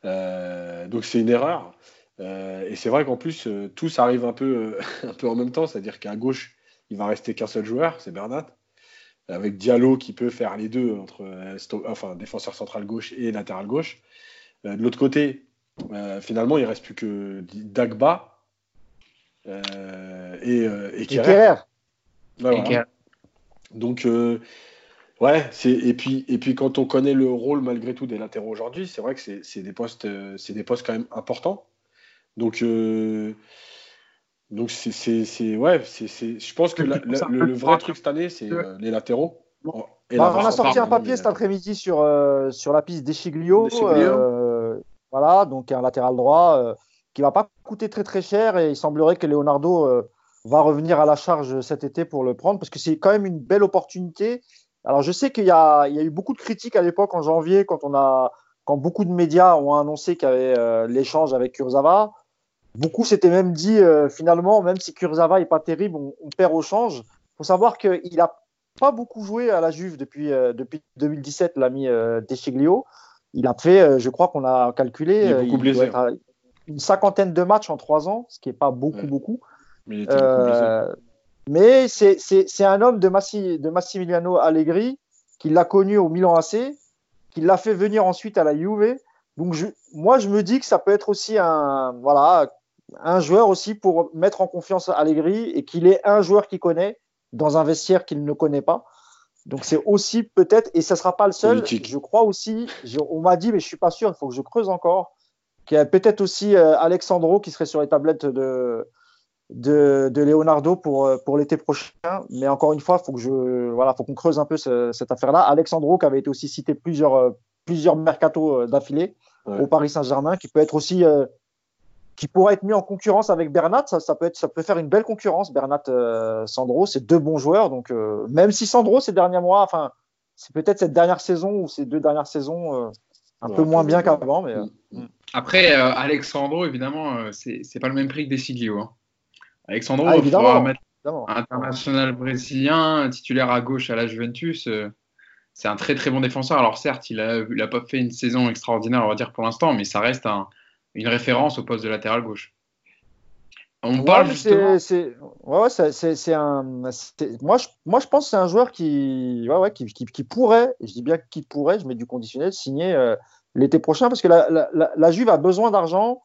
donc c'est une erreur. Euh, et c'est vrai qu'en plus, euh, tous arrivent un peu, euh, un peu en même temps, c'est-à-dire qu'à gauche, il va rester qu'un seul joueur, c'est Bernat, avec Diallo qui peut faire les deux, entre enfin, défenseur central gauche et latéral gauche. De l'autre côté, finalement, il ne reste plus que Dagba et, et Kerrer. Donc, ouais, et puis, et puis quand on connaît le rôle malgré tout des latéraux aujourd'hui, c'est vrai que c'est des, postes, des postes quand même importants. Donc, euh, donc c'est, ouais, c'est, je pense que le, vrai truc cette année, c'est euh, les latéraux. Bah, on a sorti un papier cet après-midi sur, euh, sur la piste d'Echiglio. Voilà, donc un latéral droit qui va pas coûter très très cher et il semblerait que Leonardo va revenir à la charge cet été pour le prendre parce que c'est quand même une belle opportunité. Alors je sais qu'il y y a eu beaucoup de critiques à l'époque en janvier quand on a quand beaucoup de médias ont annoncé qu'il y avait l'échange avec Kurzawa. Beaucoup s'étaient même dit, euh, finalement, même si Kurzawa est pas terrible, on, perd au change. Il faut savoir qu'il a pas beaucoup joué à la Juve depuis, euh, depuis 2017, l'ami euh, Deschiglio. Il a fait, je crois qu'on a calculé, il hein. une cinquantaine de matchs en trois ans, ce qui n'est pas beaucoup, beaucoup. Mais, euh, mais c'est un homme de, Massi, de Massimiliano Allegri qui l'a connu au Milan AC, qui l'a fait venir ensuite à la Juve. Donc je, moi, je me dis que ça peut être aussi un, voilà, un joueur aussi pour mettre en confiance Allegri et qu'il est un joueur qu'il connaît dans un vestiaire qu'il ne connaît pas. Donc c'est aussi peut-être, et ça ne sera pas le seul, je crois aussi, on m'a dit, mais je ne suis pas sûr, il faut que je creuse encore, qu'il y a peut-être aussi euh, Alexandro qui serait sur les tablettes de, de, Leonardo pour, euh, pour l'été prochain. Mais encore une fois, faut que je, voilà, faut qu'on creuse un peu cette affaire-là. Alexandro, qui avait été aussi cité plusieurs, euh, plusieurs mercato d'affilée au Paris Saint-Germain, qui peut être aussi, qui pourrait être mis en concurrence avec Bernat. Ça, ça, peut être, ça peut faire une belle concurrence. Bernat, Sandro, c'est deux bons joueurs. Donc, même si Sandro, ces derniers mois, enfin, c'est peut-être cette dernière saison ou ces deux dernières saisons un peu moins bien qu'avant. Mais, mm. Après, Alexandro, évidemment, c'est pas le même prix que Desiglio. Hein. Alexandro, ah, il faudra mettre international brésilien, titulaire à gauche à la Juventus. Euh, c'est un très très bon défenseur. Alors certes, il n'a pas fait une saison extraordinaire, on va dire pour l'instant, mais ça reste une référence au poste de latéral gauche. On parle justement. Ouais, c'est un. Moi je, moi, je pense que c'est un joueur qui, ouais, qui, qui, pourrait, je dis bien qui pourrait, je mets du conditionnel, signer euh, l'été prochain parce que la, la, la Juve a besoin d'argent.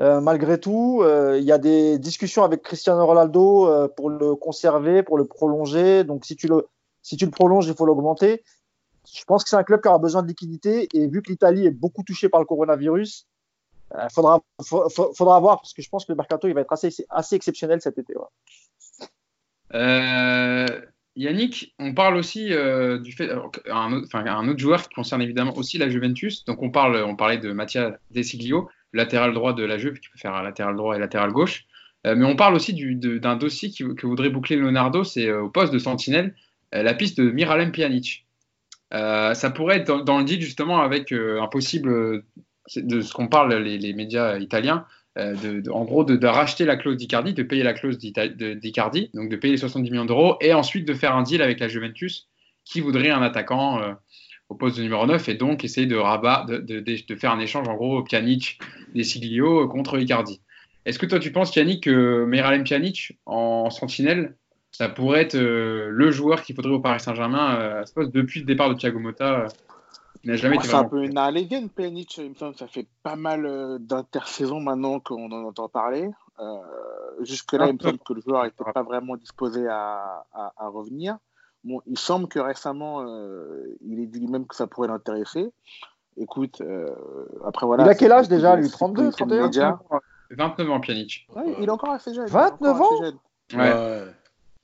Euh, malgré tout, euh, il y a des discussions avec Cristiano Ronaldo pour le conserver, pour le prolonger. Donc, si tu le, si tu le prolonges, il faut l'augmenter. Je pense que c'est un club qui aura besoin de liquidité. Et vu que l'Italie est beaucoup touchée par le coronavirus, il faudra, faudra voir, parce que je pense que le mercato il va être assez, assez exceptionnel cet été. Yannick, on parle aussi du fait, un, un, autre joueur qui concerne évidemment aussi la Juventus. Donc on parle, on parlait de Mattia Desiglio latéral droit de la Juve, qui peut faire latéral droit et latéral gauche. Euh, mais on parle aussi d'un dossier qui, que voudrait boucler Leonardo, c'est euh, au poste de sentinelle, euh, la piste de Miralem Pjanic. ça pourrait être dans, le deal justement avec un possible, de ce qu'on parle les, médias italiens, de, en gros de, racheter la clause d'Icardi, de payer la clause d'Icardi, donc de payer les 70 millions d'euros, et ensuite de faire un deal avec la Juventus qui voudrait un attaquant au poste de numéro 9 et donc essayer de, rabat, de, faire un échange en gros Pjanic, Desiglio contre Icardi. Est-ce que toi tu penses Yannick que Miralem Pjanic en sentinelle ça pourrait être euh, le joueur qu'il faudrait au Paris Saint-Germain euh, à ce poste depuis le départ de Thiago Motta euh, il n'a jamais été C'est un peu une allégaine, Pjanic. Il me semble ça fait pas mal d'intersaisons maintenant qu'on en entend parler. Jusque-là, il me semble que le joueur n'était pas vraiment disposé à, à, à revenir. Bon, il semble que récemment, euh, il ait dit lui-même que ça pourrait l'intéresser. Écoute, euh, après voilà. Il a quel âge déjà, lui? 32, 31 29 ans, Pjanic. Ouais, il est encore assez jeune. 29 ans Ouais.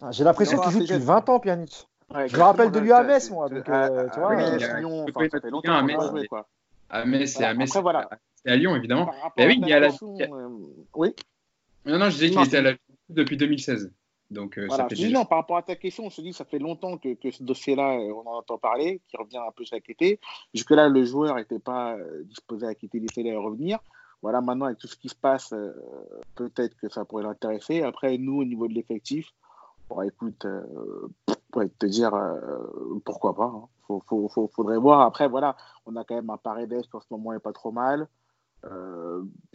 Ah, j'ai l'impression qu'il joue depuis 20 ans, Pjanic. Ouais, je me rappelle de lui à Metz, moi. Donc, euh, tu vois, oui, Lyon, enfin, ça fait longtemps à Metz. À Metz, c'est à Metz. C'est à Lyon, évidemment. Mais oui, il y a la. Oui. Non, non, je disais qu'il était à la depuis 2016. Donc, euh, ça fait non, par rapport à ta question, on se dit que ça fait longtemps que, que ce dossier-là, euh, on en entend parler, qui revient un peu chaque été. Jusque-là, le joueur n'était pas euh, disposé à quitter l'essai et à revenir. Voilà, maintenant, avec tout ce qui se passe, peut-être que ça pourrait l'intéresser. Après, nous, au niveau de l'effectif, bon, écoute, pour te dire pourquoi pas. Il hein. faut, faudrait voir. Après, voilà, on a quand même un Paredes qui en ce moment n'est pas trop mal.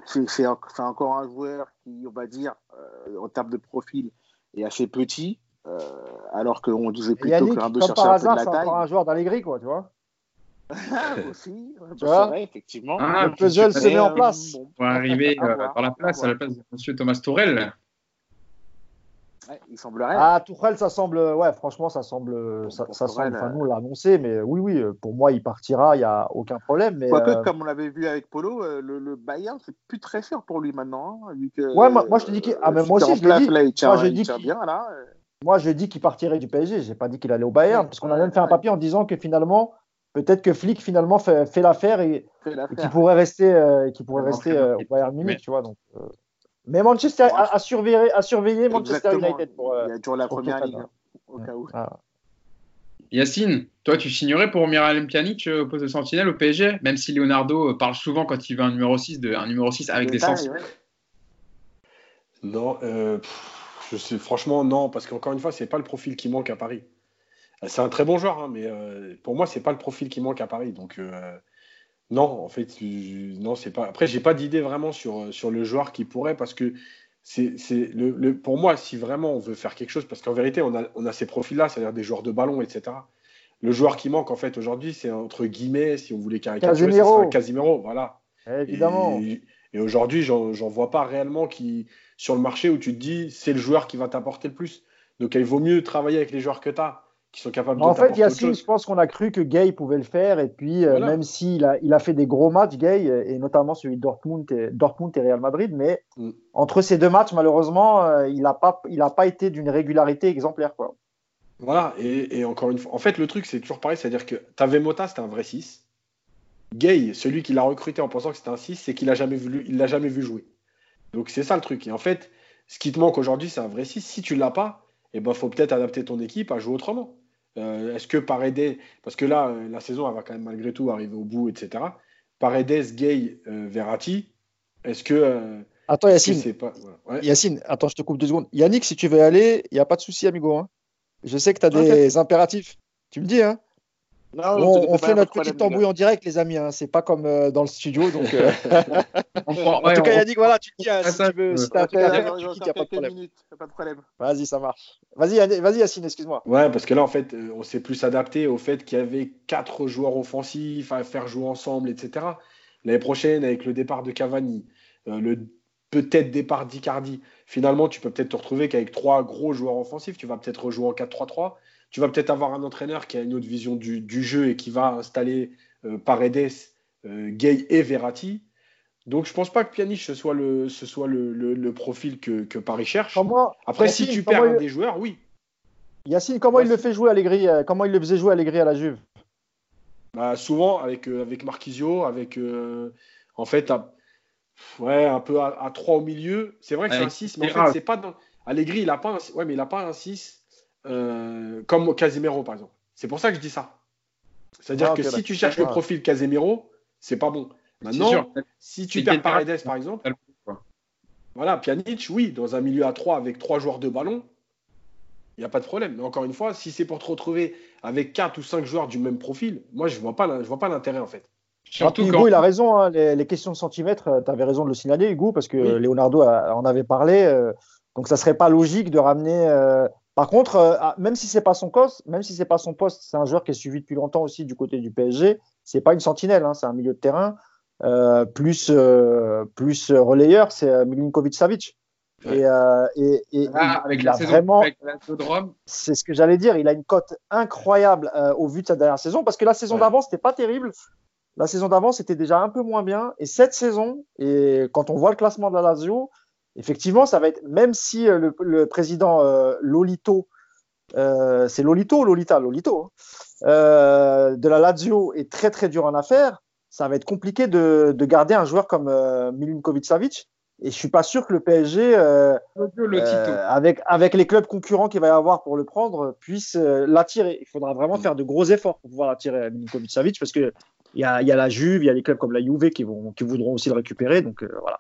c'est encore un joueur qui, on va dire, en termes de profil, est assez petit, euh, alors qu'on disait plutôt qu'un peu chercher un peu de la taille. C'est encore un joueur d'Allegri, quoi, tu vois. aussi, tu vois vrai, effectivement. Ah, le puzzle se met en place. Bon, pour arriver euh, par la place, à la place de M. Thomas Tourel. il semblerait. Ah, Tourelle, ça semble. Ouais, franchement, ça semble. ça, ça semble. Enfin, nous, on l'a annoncé, mais oui, oui, pour moi, il partira, il n'y a aucun problème. Mais, Quoique, euh... comme on l'avait vu avec Polo, euh, le, le Bayern, c'est plus très cher pour lui maintenant. Hein, vu que, ouais, moi, moi, je te dis qu'il. Ah, mais moi aussi, je l'ai dit. Là, il tient, moi, je dis bien, là. Moi, je dis qu'il partirait du PSG. J'ai pas dit qu'il allait au Bayern, parce qu'on a même fait un papier en disant que finalement, peut-être que Flick finalement fait, fait l'affaire et, et qu'il pourrait rester, euh, qui pourrait rester euh, au Bayern Munich, tu vois. Donc, euh, mais Manchester a, surveillé, a surveillé Manchester United pour. Il y a toujours la première ligne, hein, au cas où. Ah. Yacine, toi, tu signerais pour Miralem Pjanic au poste de sentinelle au PSG, même si Leonardo parle souvent quand il veut un numéro 6, de, un numéro 6 avec des sens. Non, euh, je sais, franchement, non, parce qu'encore une fois, c'est pas le profil qui manque à Paris. C'est un très bon joueur, hein, mais euh, pour moi, c'est pas le profil qui manque à Paris. Donc, euh, Non, en fait, je- non, c'est pas. Après, j'ai pas d'idée vraiment sur, sur le joueur qui pourrait, parce que c'est, c'est le, le- pour moi, si vraiment on veut faire quelque chose, parce qu'en vérité, on a, on a ces profils-là, c'est-à-dire des joueurs de ballon, etc. Le joueur qui manque, en fait, aujourd'hui, c'est entre guillemets, si on voulait caricaturer, ce Casemiro. serait un Casimiro, voilà. Évidemment. Et, et aujourd'hui, j'en j'en vois pas réellement qui, sur le marché où tu te dis, c'est le joueur qui va t'apporter le plus. Donc, il vaut mieux travailler avec les joueurs que tu as, qui sont capables de En fait, Yacine, je pense qu'on a cru que Gay pouvait le faire. Et puis, euh, même s'il a, il a fait des gros matchs, Gay, euh, et notamment celui de Dortmund et, Dortmund et Real Madrid, mais Mm. entre ces deux matchs, malheureusement, euh, il n'a pas, il a pas été d'une régularité exemplaire. Quoi. Voilà, et, et encore une fois, en fait, le truc, c'est toujours pareil, c'est-à-dire que t'avais Mota, c'était un vrai 6. Gay, celui qui l'a recruté en pensant que c'était un 6, c'est qu'il l'a jamais vu, il l'a jamais vu jouer. Donc c'est ça le truc. Et en fait, ce qui te manque aujourd'hui, c'est un vrai 6. Si tu l'as pas, il ben, faut peut-être adapter ton équipe à jouer autrement. Euh, Est-ce que Paredes, parce que là, euh, la saison, elle va quand même malgré tout arriver au bout, etc. Paredes, Gay, euh, Verratti, est-ce que, euh, Attends, Yacine, c'est pas. voilà. Ouais. Yacine, attends, je te coupe deux secondes. Yannick, si tu veux aller, il n'y a pas de souci, amigo. hein. Je sais que tu as des impératifs. Tu me dis, hein Non, on, fait notre petite tambouille en direct, les amis. Hein. C'est pas comme euh, dans le studio. Donc, euh, en ouais, tout cas, on- Yannick, voilà, tu te dis, hein, si ça, tu veux, si t'as il n'y a pas de problème. Vas-y, ça marche. Vas-y, vas-y, Yacine, excuse-moi. Ouais, parce que là, en fait, on s'est plus adapté au fait qu'il y avait quatre joueurs offensifs à faire jouer ensemble, etc. L'année prochaine, avec le départ de Cavani, euh, le peut-être départ d'Icardi, finalement, tu peux peut-être te retrouver qu'avec trois gros joueurs offensifs, tu vas peut-être rejouer en 4-3-3. Tu vas peut-être avoir un entraîneur qui a une autre vision du, du jeu et qui va installer euh, Paredes, euh, Gay et Verratti. Donc, je pense pas que Pjanic ce soit le, ce soit le, le- le profil que, que Paris cherche. Après, Yacine, si tu perds un il- des joueurs, oui. Yacine, comment il le fait jouer Allegri euh, Comment il le faisait jouer Allegri à la Juve? Bah, souvent avec, euh, avec Marquisio, avec euh, en fait à- ouais, un peu à, 3 au milieu. C'est vrai que c'est un 6, mais en fait, c'est pas dans. Allegri, il a pas un, ouais, mais il a pas un 6 euh, comme Casemiro, par exemple. C'est pour ça que je dis ça. C'est-à-dire Ah, que si tu cherches le Ah. profil Casemiro, c'est pas bon. Maintenant, sûr. si tu perds Paredes, par exemple, voilà, Pjanic, oui, dans un milieu à 3 avec trois joueurs de ballon, il n'y a pas de problème. Mais encore une fois, si c'est pour te retrouver avec 4 ou 5 joueurs du même profil, moi, je vois pas, la- je vois pas l'intérêt, en fait. Surtout Hugo, quand. il a raison. hein, les, les questions de centimètres, tu avais raison de le signaler, Hugo, parce que Oui. euh, Leonardo a- en avait parlé. euh, donc, ça serait pas logique de ramener. euh, Par contre, euh, ah, même si c'est pas son poste, même si c'est pas son poste, c'est un joueur qui est suivi depuis longtemps aussi du côté du PSG. C'est pas une sentinelle, hein, c'est un milieu de terrain euh, plus euh, plus relayeur, c'est Milinkovic-Savic. Ouais. Et, euh, et, et- Là, il- avec il la a saison vraiment, c'est ce que j'allais dire. Il a une cote incroyable euh, au vu de sa dernière saison parce que la saison Ouais. d'avant, c'était pas terrible. La saison d'avant, c'était déjà un peu moins bien. Et cette saison, et quand on voit le classement de la Lazio, effectivement, ça va être, même si euh, le, le président euh, Lolito, euh, c'est Lolito Lolita? Lolito, hein, de la Lazio est très très dur en affaires, ça va être compliqué de, de garder un joueur comme Milinkovic-Savic. Et je suis pas sûr que le PSG, euh, le euh, avec, avec les clubs concurrents qu'il va y avoir pour le prendre, puisse euh, l'attirer. Il faudra vraiment faire de gros efforts pour pouvoir attirer Milinkovic Savic parce que il y a, il y a la Juve, il y a les clubs comme la Juve qui, vont, qui voudront aussi le récupérer. Donc euh, voilà.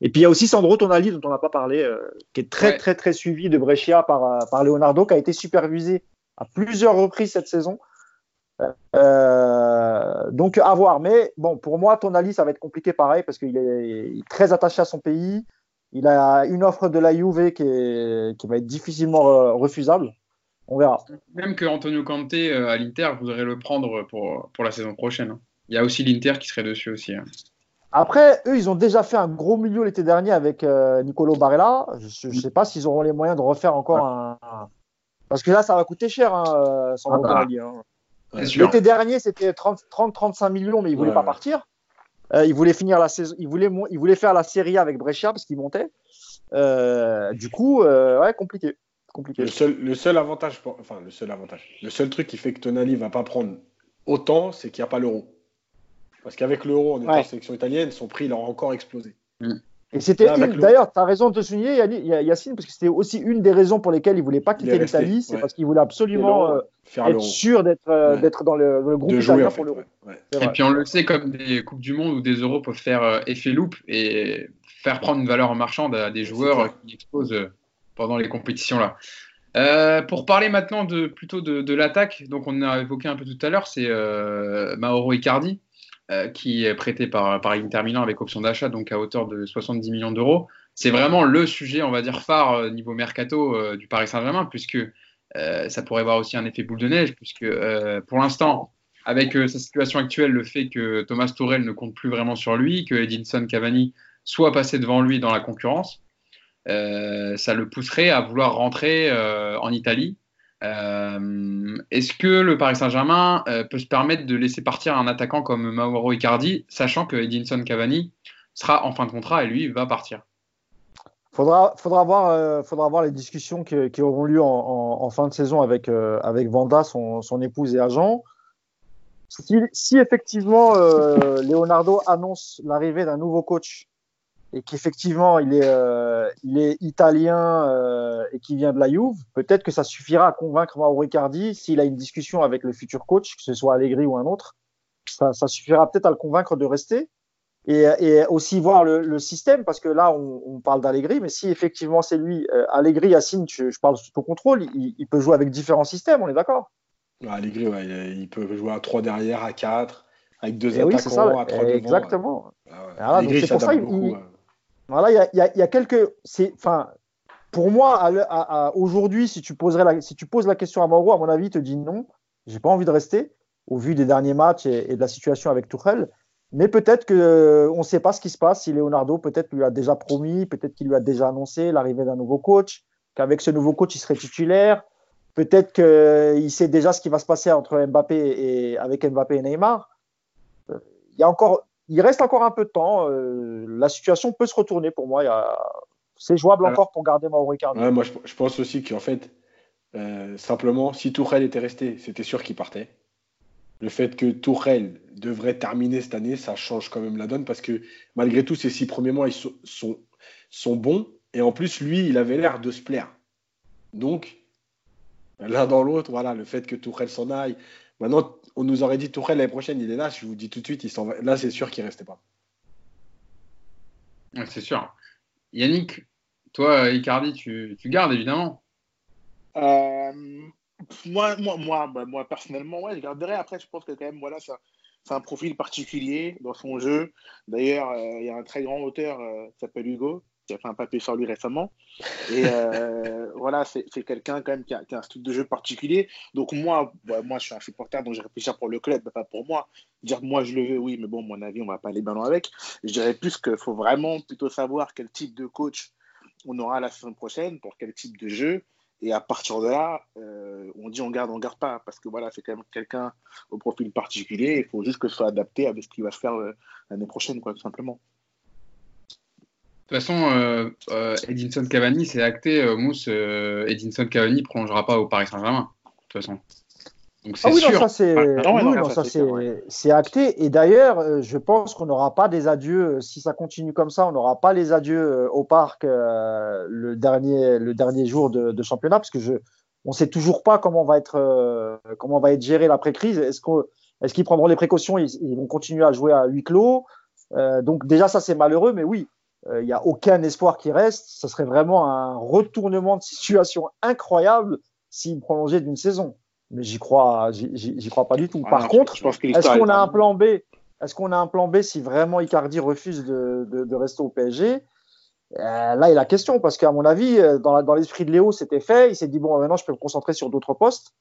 Et puis il y a aussi Sandro Tonali dont on n'a pas parlé, euh, qui est très Ouais. très très suivi de Brescia par, euh, par Leonardo, qui a été supervisé à plusieurs reprises cette saison. Euh, donc à voir. Mais bon, pour moi, Tonali, ça va être compliqué pareil parce qu'il est, très attaché à son pays. Il a une offre de la Juve qui, est, qui va être difficilement refusable. On verra. Même que Antonio Conte à l'Inter voudrait le prendre pour, pour la saison prochaine. Il y a aussi l'Inter qui serait dessus aussi. hein. Après, eux, ils ont déjà fait un gros milieu l'été dernier avec euh, Nicolo Barella. Je ne sais pas s'ils auront les moyens de refaire encore un, un- Parce que là, ça va coûter cher, hein, euh, Ah bah. Hein. L'été dernier, c'était 30-35 millions, mais il voulait Ouais, pas partir. Euh, il voulait finir la saison, il voulait, mon- il voulait faire la Serie A avec Brescia parce qu'il montait. Euh, du coup, euh, ouais, compliqué. compliqué. Le seul, le seul avantage, pour- enfin le seul avantage, le seul truc qui fait que Tonali va pas prendre autant, c'est qu'il n'y a pas l'euro. Parce qu'avec l'euro en étant Ouais. sélection italienne, son prix il aura encore explosé. Et c'était d'ailleurs, tu as raison de te souligner, Yacine, parce que c'était aussi une des raisons pour lesquelles il voulait pas quitter l'Italie, c'est ouais. parce qu'il voulait absolument euh, faire être sûr d'être euh, Ouais. dans le, le groupe De jouer italien en fait. pour l'euro. ouais, ouais. C'est Et vrai. puis on le sait, comme des Coupes du Monde ou des Euros peuvent faire euh, effet loupe et faire prendre une valeur marchande à des joueurs euh, qui explosent euh, pendant les compétitions là. Euh, pour parler maintenant de plutôt de, de l'attaque, donc on a évoqué un peu tout à l'heure, c'est euh, Mauro Icardi. Qui est prêté par, par Inter Milan avec option d'achat, donc à hauteur de 70 millions d'euros. C'est vraiment le sujet, on va dire, phare niveau mercato du Paris Saint-Germain, puisque ça pourrait avoir aussi un effet boule de neige, puisque pour l'instant, avec sa situation actuelle, le fait que Thomas Tourel ne compte plus vraiment sur lui, que Edinson Cavani soit passé devant lui dans la concurrence, ça le pousserait à vouloir rentrer en Italie euh, est-ce que le Paris Saint-Germain euh, peut se permettre de laisser partir un attaquant comme Mauro Icardi, sachant que Edinson Cavani sera en fin de contrat et lui va partir? Faudra, faudra, voir, euh, les discussions qui, auront lieu en, fin de saison avec Vanda, son, épouse et agent. Si, effectivement Leonardo annonce l'arrivée d'un nouveau coach et qu'effectivement il est, euh, il est italien euh, et qui vient de la Juve, peut-être que ça suffira à convaincre Mauro Riccardi s'il a une discussion avec le futur coach, que ce soit Allegri ou un autre, ça, ça suffira peut-être à le convaincre de rester et, et aussi voir le, le, système parce que là on, on parle d'Allegri, mais si effectivement c'est lui, euh, Allegri, Yacine, je, je, parle sous ton contrôle, il, il, peut jouer avec différents systèmes, on est d'accord? Allegri, ouais, il peut jouer à 3 derrière, à 4, avec deux attaquants, oui, ça, à 3 Exactement. Devant, ouais. Ah ouais. c'est pour ça qu'il voilà, il y a, quelques. Enfin, pour moi, aujourd'hui, si tu poserais la, si tu poses la question à Mauro, à mon avis, il te dit non. J'ai pas envie de rester au vu des derniers matchs et, de la situation avec Tuchel. Mais peut-être que on ne sait pas ce qui se passe. Si Leonardo peut-être lui a déjà promis, peut-être qu'il lui a déjà annoncé l'arrivée d'un nouveau coach, qu'avec ce nouveau coach il serait titulaire. Peut-être qu'il sait déjà ce qui va se passer entre Mbappé et avec Mbappé et Neymar. Il y a encore il reste encore un peu de temps. Euh, la situation peut se retourner pour moi. C'est jouable encore pour garder Mauro Icardi. moi, je, pense aussi qu'en fait, euh, simplement, si Tourelle était resté, c'était sûr qu'il partait. Le fait que Tourelle devrait terminer cette année, ça change quand même la donne parce que malgré tout, ces six premiers mois, ils sont, sont, sont bons. Et en plus, lui, il avait l'air de se plaire. Donc, l'un dans l'autre, voilà, le fait que Tourelle s'en aille, Maintenant, on nous aurait dit Tourelle l'année prochaine, il est là. Je vous dis tout de suite, il s'en va. Là, c'est sûr qu'il ne restait pas. c'est sûr. Yannick, toi, Icardi, tu, tu gardes évidemment. Euh, moi, moi, moi, bah, moi, personnellement, ouais, je garderais. Après, je pense que quand même, voilà, c'est un profil particulier dans son jeu. D'ailleurs, euh, il y a un très grand auteur euh, qui s'appelle Hugo, qui a fait un papier sur lui récemment. Et euh, voilà, c'est quelqu'un quand même qui a, un style de jeu particulier. Donc moi, bah, moi je suis un supporter, donc je réfléchis pour le club, pas pour moi. Dire que moi je le veux, oui, mais bon, mon avis, on va pas aller ballons avec. Je dirais plus qu'il faut vraiment plutôt savoir quel type de coach on aura la saison prochaine, pour quel type de jeu. Et à partir de là, euh, on dit on garde, on garde pas, parce que voilà, c'est quand même quelqu'un au profil particulier. Il faut juste que ce soit adapté avec ce qu'il va se faire euh, l'année prochaine, quoi, tout simplement. De toute façon, euh, euh, Edinson Cavani, c'est acté. Euh, Mousse, euh, Edinson Cavani ne prolongera pas au Paris Saint-Germain. De toute façon. Donc c'est ah oui, sûr. Non, ça c'est acté. Et d'ailleurs, je pense qu'on n'aura pas des adieux. Si ça continue comme ça, on n'aura pas les adieux au parc le, dernier, le dernier jour de, de championnat, parce que je, on ne sait toujours pas comment va être, comment va être géré l'après-crise. Est-ce qu'ils est qu'ils prendront les précautions? Ils, ils, vont continuer à jouer à huis clos Donc déjà, ça c'est malheureux, mais oui, il euh, n'y a aucun espoir qui reste. Ce serait vraiment un retournement de situation incroyable s'il prolongeait d'une saison. Mais j'y crois, j'y crois pas du tout. Par contre, est-ce qu'on a un plan B? Est-ce qu'on a un plan B si vraiment Icardi refuse de, de, de rester au PSG euh, Là, a la question parce qu'à mon avis, euh, dans, dans l'esprit de Léo, c'était fait. Il s'est dit bon, maintenant, je peux me concentrer sur d'autres postes.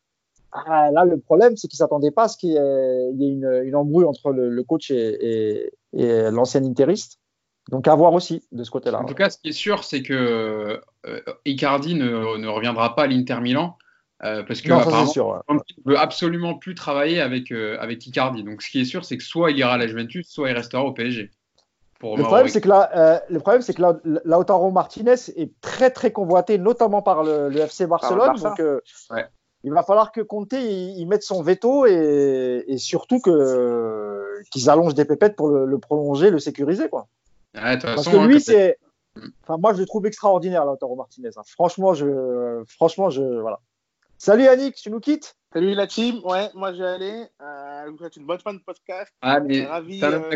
Ah, là, le problème, c'est qu'il s'attendait pas à ce qu'il y ait, une, une, embrouille entre le, le coach et, et, et l'ancien interiste. Donc à voir aussi de ce côté-là. En tout cas, ce qui est sûr, c'est que euh, Icardi ne, ne, reviendra pas à l'Inter Milan. Euh, parce que non, apparemment, sûr, ouais. il veut absolument plus travailler avec, euh, avec Icardi. Donc ce qui est sûr, c'est que soit il ira à la Juventus, soit il restera au PSG. Pour le, problème, c'est que là, euh, le problème, c'est que là, Lautaro Martinez est très très convoité, notamment par le, le FC Barcelone. donc euh, ouais. il va falloir que Conte il, il mette son veto et, et surtout que qu'ils allongent des pépettes pour le, le prolonger, le sécuriser, quoi. Ouais, Parce que lui, c'est. Enfin, moi, je le trouve extraordinaire, Lautaro Martinez. Hein. Franchement, je, franchement, je, voilà. Salut Yannick, tu nous quittes? Salut la team. Ouais, moi je vais aller. Euh, vous faites une bonne fin de podcast. Ah, mais ravi euh,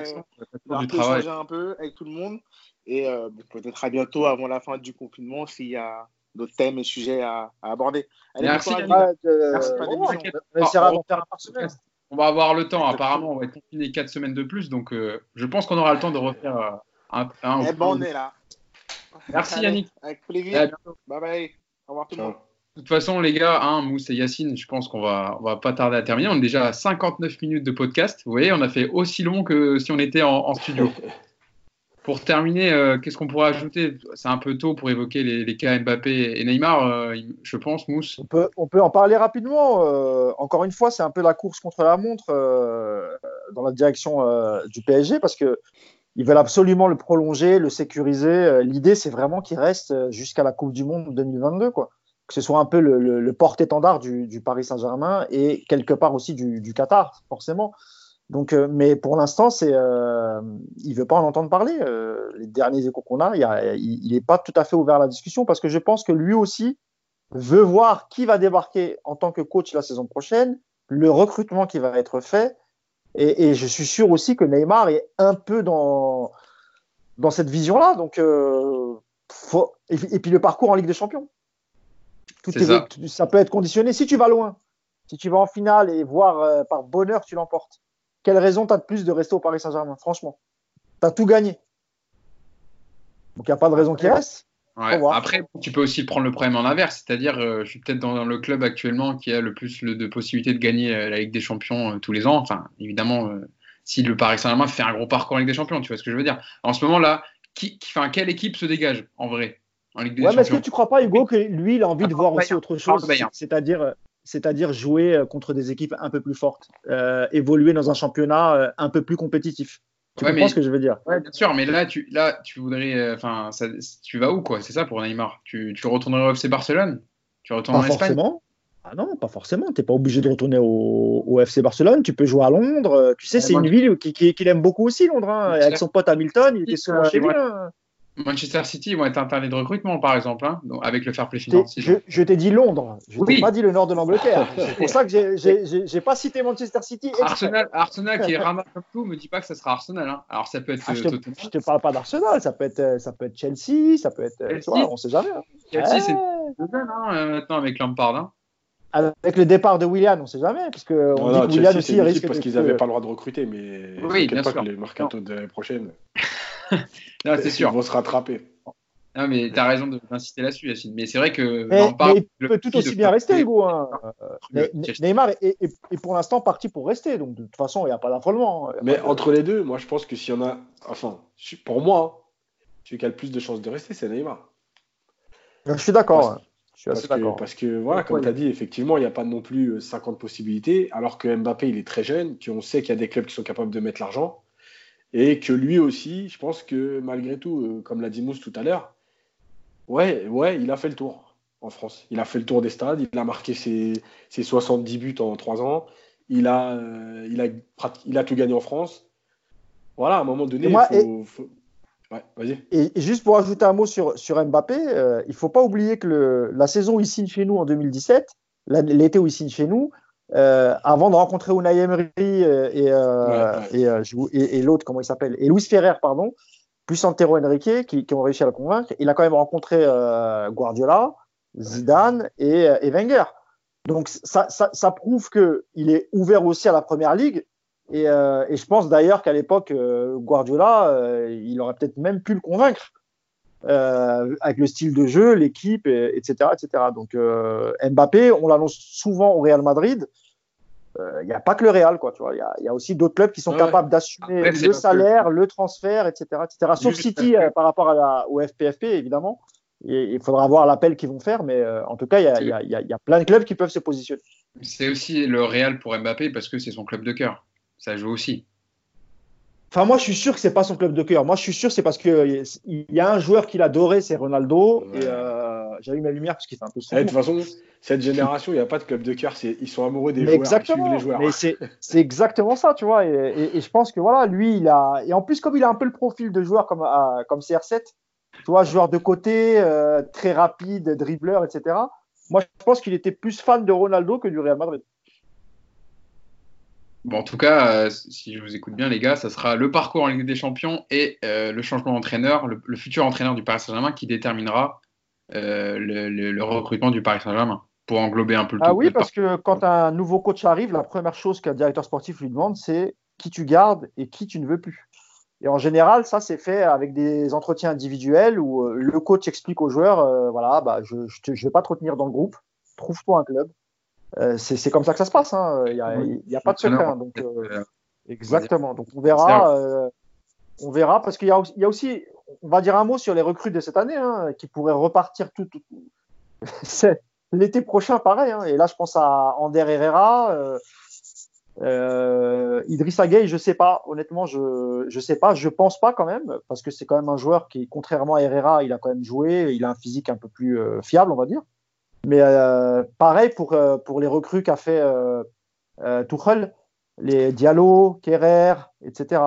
d'échanger un peu avec tout le monde. Et euh, peut-être à bientôt avant la fin du confinement s'il y a d'autres thèmes et sujets à, à aborder. Allez, merci. Merci. Euh, on essaiera d'en faire un par semaine. on va avoir le temps. Apparemment, on va être confiné 4 semaines de plus. Donc, euh, je pense qu'on aura le temps de refaire euh, un, un, Eh ben, on est là. Merci, Allez, Yannick. Avec À plaisir. bientôt. Bye bye. Au revoir tout le monde. De toute façon, les gars, hein, Mousse et Yacine, je pense qu'on va, on va pas tarder à terminer. On est déjà à 59 minutes de podcast. Vous voyez, on a fait aussi long que si on était en, en studio. Pour terminer, euh, qu'est-ce qu'on pourrait ajouter? C'est un peu tôt pour évoquer les, les cas Mbappé et Neymar, euh, je pense, Mousse. On peut, on peut en parler rapidement. euh, encore une fois, c'est un peu la course contre la montre euh, dans la direction euh, du PSG parce que ils veulent absolument le prolonger, le sécuriser. Euh, L'idée, c'est vraiment qu'il reste euh, jusqu'à la Coupe du Monde 2022, quoi. Que ce soit un peu le, porte-étendard du, Paris Saint-Germain et quelque part aussi du, Qatar, forcément. Donc, euh, mais pour l'instant, c'est, euh, il veut pas en entendre parler. Les derniers échos qu'on a, a- il, il est pas tout à fait ouvert à la discussion parce que je pense que lui aussi veut voir qui va débarquer en tant que coach la saison prochaine, le recrutement qui va être fait. Et, et je suis sûr aussi que Neymar est un peu dans, dans cette vision-là. Donc, euh, faut- et, et puis le parcours en Ligue des Champions. Tout est- ça. tout- ça peut être conditionné. Si tu vas loin, si tu vas en finale et voir euh, par bonheur tu l'emportes, quelle raison tu as de plus de rester au Paris Saint-Germain Franchement, tu as tout gagné. Donc il n'y a pas de raison qu'il reste. Ouais. Après, tu peux aussi prendre le problème en inverse, c'est-à-dire, euh, je suis peut-être dans le club actuellement qui a le plus le- de possibilités de gagner euh, la Ligue des Champions euh, tous les ans. Enfin, évidemment, si le Paris Saint-Germain fait un gros parcours en Ligue des Champions, tu vois ce que je veux dire. En ce moment là, qui, qui- enfin, quelle équipe se dégage en vrai en Ligue des Ouais, mais est-ce que Champions? tu crois pas, Hugo, que lui, il a envie de Attends, voir aussi autre Parle chose, c'est-à-dire, c'est-à-dire jouer contre des équipes un peu plus fortes, évoluer dans un championnat un peu plus compétitif? Tu Ouais, comprends ce que je veux dire? Ouais, bien sûr, mais là, tu, là, tu voudrais, euh, enfin, tu vas où quoi? C'est ça pour Neymar. Tu, tu retournerais au FC Barcelone? Tu retournes Pas en Espagne? forcément. Ah non, pas forcément. T'es pas obligé de retourner au, au FC Barcelone. Tu peux jouer à Londres. Tu sais, Ouais, c'est une ville qui- qui- qu'il aime beaucoup aussi, Londres. hein. Avec son pote Hamilton, il était souvent chez lui. hein. Manchester City vont être interdits de recrutement, par exemple, hein, donc, avec le fair play Je t'ai- financier. Je, je t'ai dit Londres. Je Oui. t'ai pas dit le nord de l'Angleterre. C'est pour ça que j'ai- pas cité Manchester City. exprès. Arsenal, Arsenal qui est rama comme tout, me dit pas que ça sera Arsenal. hein. Alors ça peut être Ah, euh, je, te, Tottenham. je te parle pas d'Arsenal, ça peut être, euh, ça peut être Chelsea, ça peut être, euh, tu Chelsea. vois, on sait jamais. hein. Chelsea, c'est hein, euh, maintenant avec Lampard. Hein. Avec le départ de William, on sait jamais, parce que on Non, dit non, que William Chelsea, c'est aussi risque parce qu'ils n'avaient pas le droit de recruter, mais Oui, bien pas sûr. que les mercato de l'année prochaine, Non, c'est ils sûr. vont se rattraper. Non, mais tu as raison de- d'insister là-dessus, Yacine. Mais c'est vrai que Mais, Lampard. mais il le peut tout aussi bien rester, Hugo. hein. Neymar est, est- est pour l'instant parti pour rester, donc de toute façon, il n'y a pas d'affolement. hein. Mais pas entre les deux, moi je pense que s'il y en a, enfin, pour moi, celui qui a le plus de chances de rester, c'est Neymar. Je suis d'accord. Parce- hein. Je suis assez que, d'accord. parce que, voilà, comme tu as dit, effectivement, il n'y a pas non plus euh, 50 possibilités, alors que Mbappé, il est très jeune, qu'on sait qu'il y a des clubs qui sont capables de mettre l'argent, et que lui aussi, je pense que malgré tout, euh, comme l'a dit Mousse tout à l'heure, ouais, ouais, il a fait le tour en France. Il a fait le tour des stades, il a marqué ses, ses 70 buts en 3 ans, il a, euh, il, a, il a tout gagné en France. Voilà, à un moment donné, moi, il faut, faut- Ouais, vas-y. Et, juste pour ajouter un mot sur, sur Mbappé, euh, il faut pas oublier que le, la saison où il signe chez nous en 2017, l'an- l'été où il signe chez nous, euh, avant de rencontrer Unai Emery euh, et, euh, Ouais, ouais. et, l'autre, comment il s'appelle, et Luis Ferrer, pardon, plus Antero Henrique, qui, qui ont réussi à le convaincre, il a quand même rencontré Guardiola, Zidane et, Wenger. Donc ça, ça, ça prouve qu'il est ouvert aussi à la première ligue. Et, je pense d'ailleurs qu'à l'époque, Guardiola, il aurait peut-être même pu le convaincre euh, avec le style de jeu, l'équipe, et- etc., etc. Donc euh, Mbappé, on l'annonce souvent au Real Madrid. Euh, Il n'y a pas que le Real, quoi. Tu vois, il y a, il y a aussi d'autres clubs qui sont Ouais. capables d'assumer Après, le salaire, le transfert, etc., etc. Sauf Juste City euh, par rapport à la, au FPFP, évidemment. Et il faudra voir l'appel qu'ils vont faire, mais euh, en tout cas, y y il y a plein de clubs qui peuvent se positionner. C'est aussi le Real pour Mbappé parce que c'est son club de cœur. Ça joue aussi. Enfin, moi, je suis sûr que c'est pas son club de cœur. Moi, je suis sûr c'est parce que il y a un joueur qu'il adorait, c'est Ronaldo. Ouais. Et euh, j'allume ma lumière parce qu'il fait un peu Eh, De toute façon, cette génération, il n'y a pas de club de cœur, ils sont amoureux des Mais joueurs, exactement. les joueurs. Mais c'est c'est exactement ça, tu vois. Et, et- et je pense que voilà, lui, il a. Et en plus, comme il a un peu le profil de joueur comme, à- comme CR7, tu vois, joueur de côté, euh, très rapide, dribbleur, etc. Moi, je pense qu'il était plus fan de Ronaldo que du Real Madrid. Bon, en tout cas, euh, si je vous écoute bien, les gars, ça sera le parcours en Ligue des Champions et euh, le changement d'entraîneur, le, le futur entraîneur du Paris Saint-Germain qui déterminera euh, le, le- le recrutement du Paris Saint-Germain. pour englober un peu le Ah oui, parce que quand un nouveau coach arrive, la première chose qu'un directeur sportif lui demande, c'est qui tu gardes et qui tu ne veux plus. Et en général, ça, c'est fait avec des entretiens individuels où le coach explique aux joueurs, voilà, bah, je ne vais pas te retenir dans le groupe, trouve-toi un club. Euh, c'est comme ça que ça se passe. Hein. Il n'y a, a, pas de secret. Hein. donc, exactement. Donc on verra. on verra parce qu'il y, y, a aussi, on va dire un mot sur les recrues de cette année hein, qui pourraient repartir tout. tout... L'été prochain, pareil. Et là, je pense à Ander Herrera. Euh, Idrissa Gueye, je sais pas. Honnêtement, je je sais pas. Je pense pas quand même parce que c'est quand même un joueur qui, contrairement à Herrera, il a quand même joué. Il a un physique un peu plus euh, fiable, on va dire. Mais euh, pareil pour euh, pour les recrues qu'a fait euh, Tuchel, les Diallo, Kerrer, etc.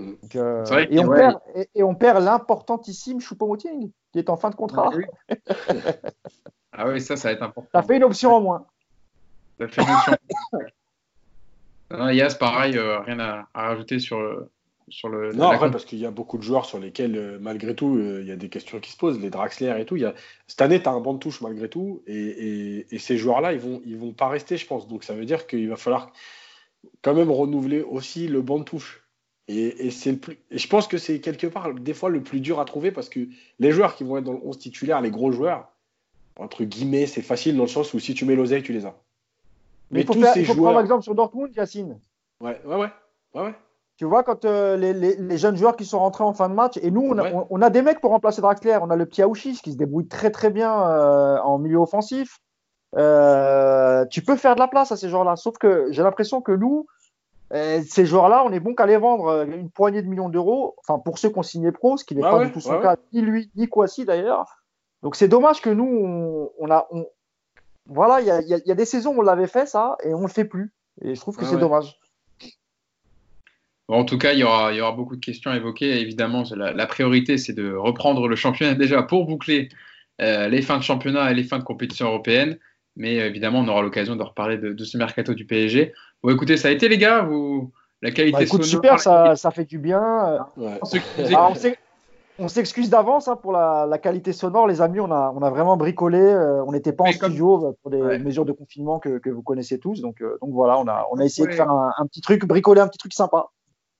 Et, on perd, et, et, on perd l'importantissime Choupo-Moting qui est en fin de contrat. Ah oui. ah oui, ça, ça va être important. Ça fait une option en moins. Ça fait une option. Yas, pareil, euh, rien à, à, rajouter sur, sur le. Non, après, parce qu'il y a beaucoup de joueurs sur lesquels, euh, malgré tout, euh, il y a des questions qui se posent, les Draxler et tout. Il y a... Cette année, tu as un banc de touche malgré tout, et, et, et ces joueurs-là, ils vont, ils vont pas rester, je pense. Donc ça veut dire qu'il va falloir quand même renouveler aussi le banc de touche. Et, et c'est le plus... et je pense que c'est quelque part, des fois, le plus dur à trouver parce que les joueurs qui vont être dans le 11 titulaire, les gros joueurs, entre guillemets, c'est facile dans le sens où si tu mets l'oseille, tu les as. Mais, il faut, faire, il faut joueurs... prendre exemple sur Dortmund, Yacine. Ouais, ouais, ouais. ouais, ouais. Tu vois, quand euh, les, les, les, jeunes joueurs qui sont rentrés en fin de match, et nous, on a, ouais. on, on a des mecs pour remplacer Draxler. On a le petit Aouchis qui se débrouille très très bien euh, en milieu offensif. Euh, tu peux faire de la place à ces joueurs-là. Sauf que j'ai l'impression que nous, ces joueurs-là, on est bon qu'à les vendre une poignée de millions d'euros. Enfin, pour ceux qui ont signé pro, ce qui n'est pas du tout son cas, ni lui, ni Kwasi d'ailleurs. Donc c'est dommage que nous, on, on a, voilà, il y a, y, y a, des saisons où on l'avait fait ça et on le fait plus. Et je trouve que ah c'est dommage. Bon, en tout cas, il y, aura, il y aura beaucoup de questions à évoquer. Évidemment, la, la priorité, c'est de reprendre le championnat déjà pour boucler euh, les fins de championnat et les fins de compétition européenne. Mais euh, évidemment, on aura l'occasion de reparler de, de, ce mercato du PSG. Bon, écoutez, ça a été, les gars. Vous, la qualité bah, écoute, super, ça, ça, fait du bien. Ouais. Ah, on sait, on s'excuse d'avance hein, pour la, la, qualité sonore, les amis. On a, on a vraiment bricolé. Euh, on n'était pas Mais en comme... studio pour des ouais. mesures de confinement que, que, vous connaissez tous. Donc, euh, donc voilà, on a, on a essayé ouais. de faire un, un, petit truc, bricoler un petit truc sympa.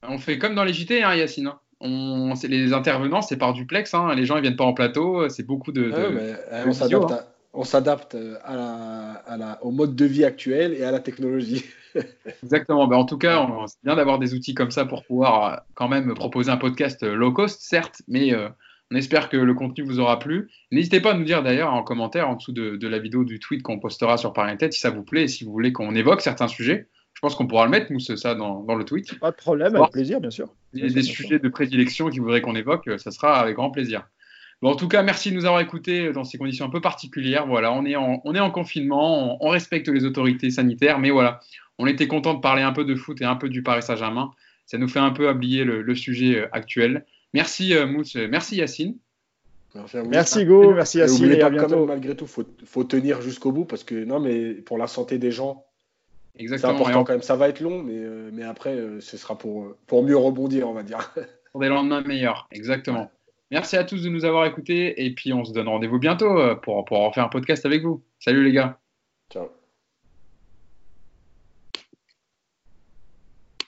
On fait comme dans les JT, hein, Yacine. Hein. On, les intervenants, c'est par duplex. Hein. Les gens, ils viennent pas en plateau. C'est beaucoup de. de, mais, euh, de on s'adapte hein. on s'adapte à la, à la, au mode de vie actuel et à la technologie. Exactement. Ben, en tout cas, c'est bien d'avoir des outils comme ça pour pouvoir euh, quand même proposer un podcast euh, low cost, certes, mais euh, on espère que le contenu vous aura plu. N'hésitez pas à nous dire d'ailleurs en commentaire en dessous de, de la vidéo du tweet qu'on postera sur Paris Tête si ça vous plaît et si vous voulez qu'on évoque certains sujets. Je pense qu'on pourra le mettre, nous, ça, dans, dans, le tweet. Pas de problème, avec plaisir, bien sûr. Il y a des sujets de prédilection qui voudraient qu'on évoque, ça sera avec grand plaisir. Bon, en tout cas, merci de nous avoir écoutés dans ces conditions un peu particulières. Voilà, on est en, on est en confinement, on, on respecte les autorités sanitaires, mais voilà, on était content de parler un peu de foot et un peu du Paris Saint-Germain. Ça nous fait un peu oublier le, le sujet euh, actuel. Merci euh, Mousse, merci Yacine. Merci, merci Go, merci Yacine. Et, et à bientôt. Quand même, malgré tout, faut, faut tenir jusqu'au bout parce que non, mais pour la santé des gens, c'est important quand même. Ça va être long, mais, euh, mais après, euh, ce sera pour, pour mieux rebondir, on va dire. Pour des lendemains meilleurs, exactement. Ouais. Merci à tous de nous avoir écoutés et puis on se donne rendez-vous bientôt euh, pour, pour en faire un podcast avec vous. Salut les gars. Ciao.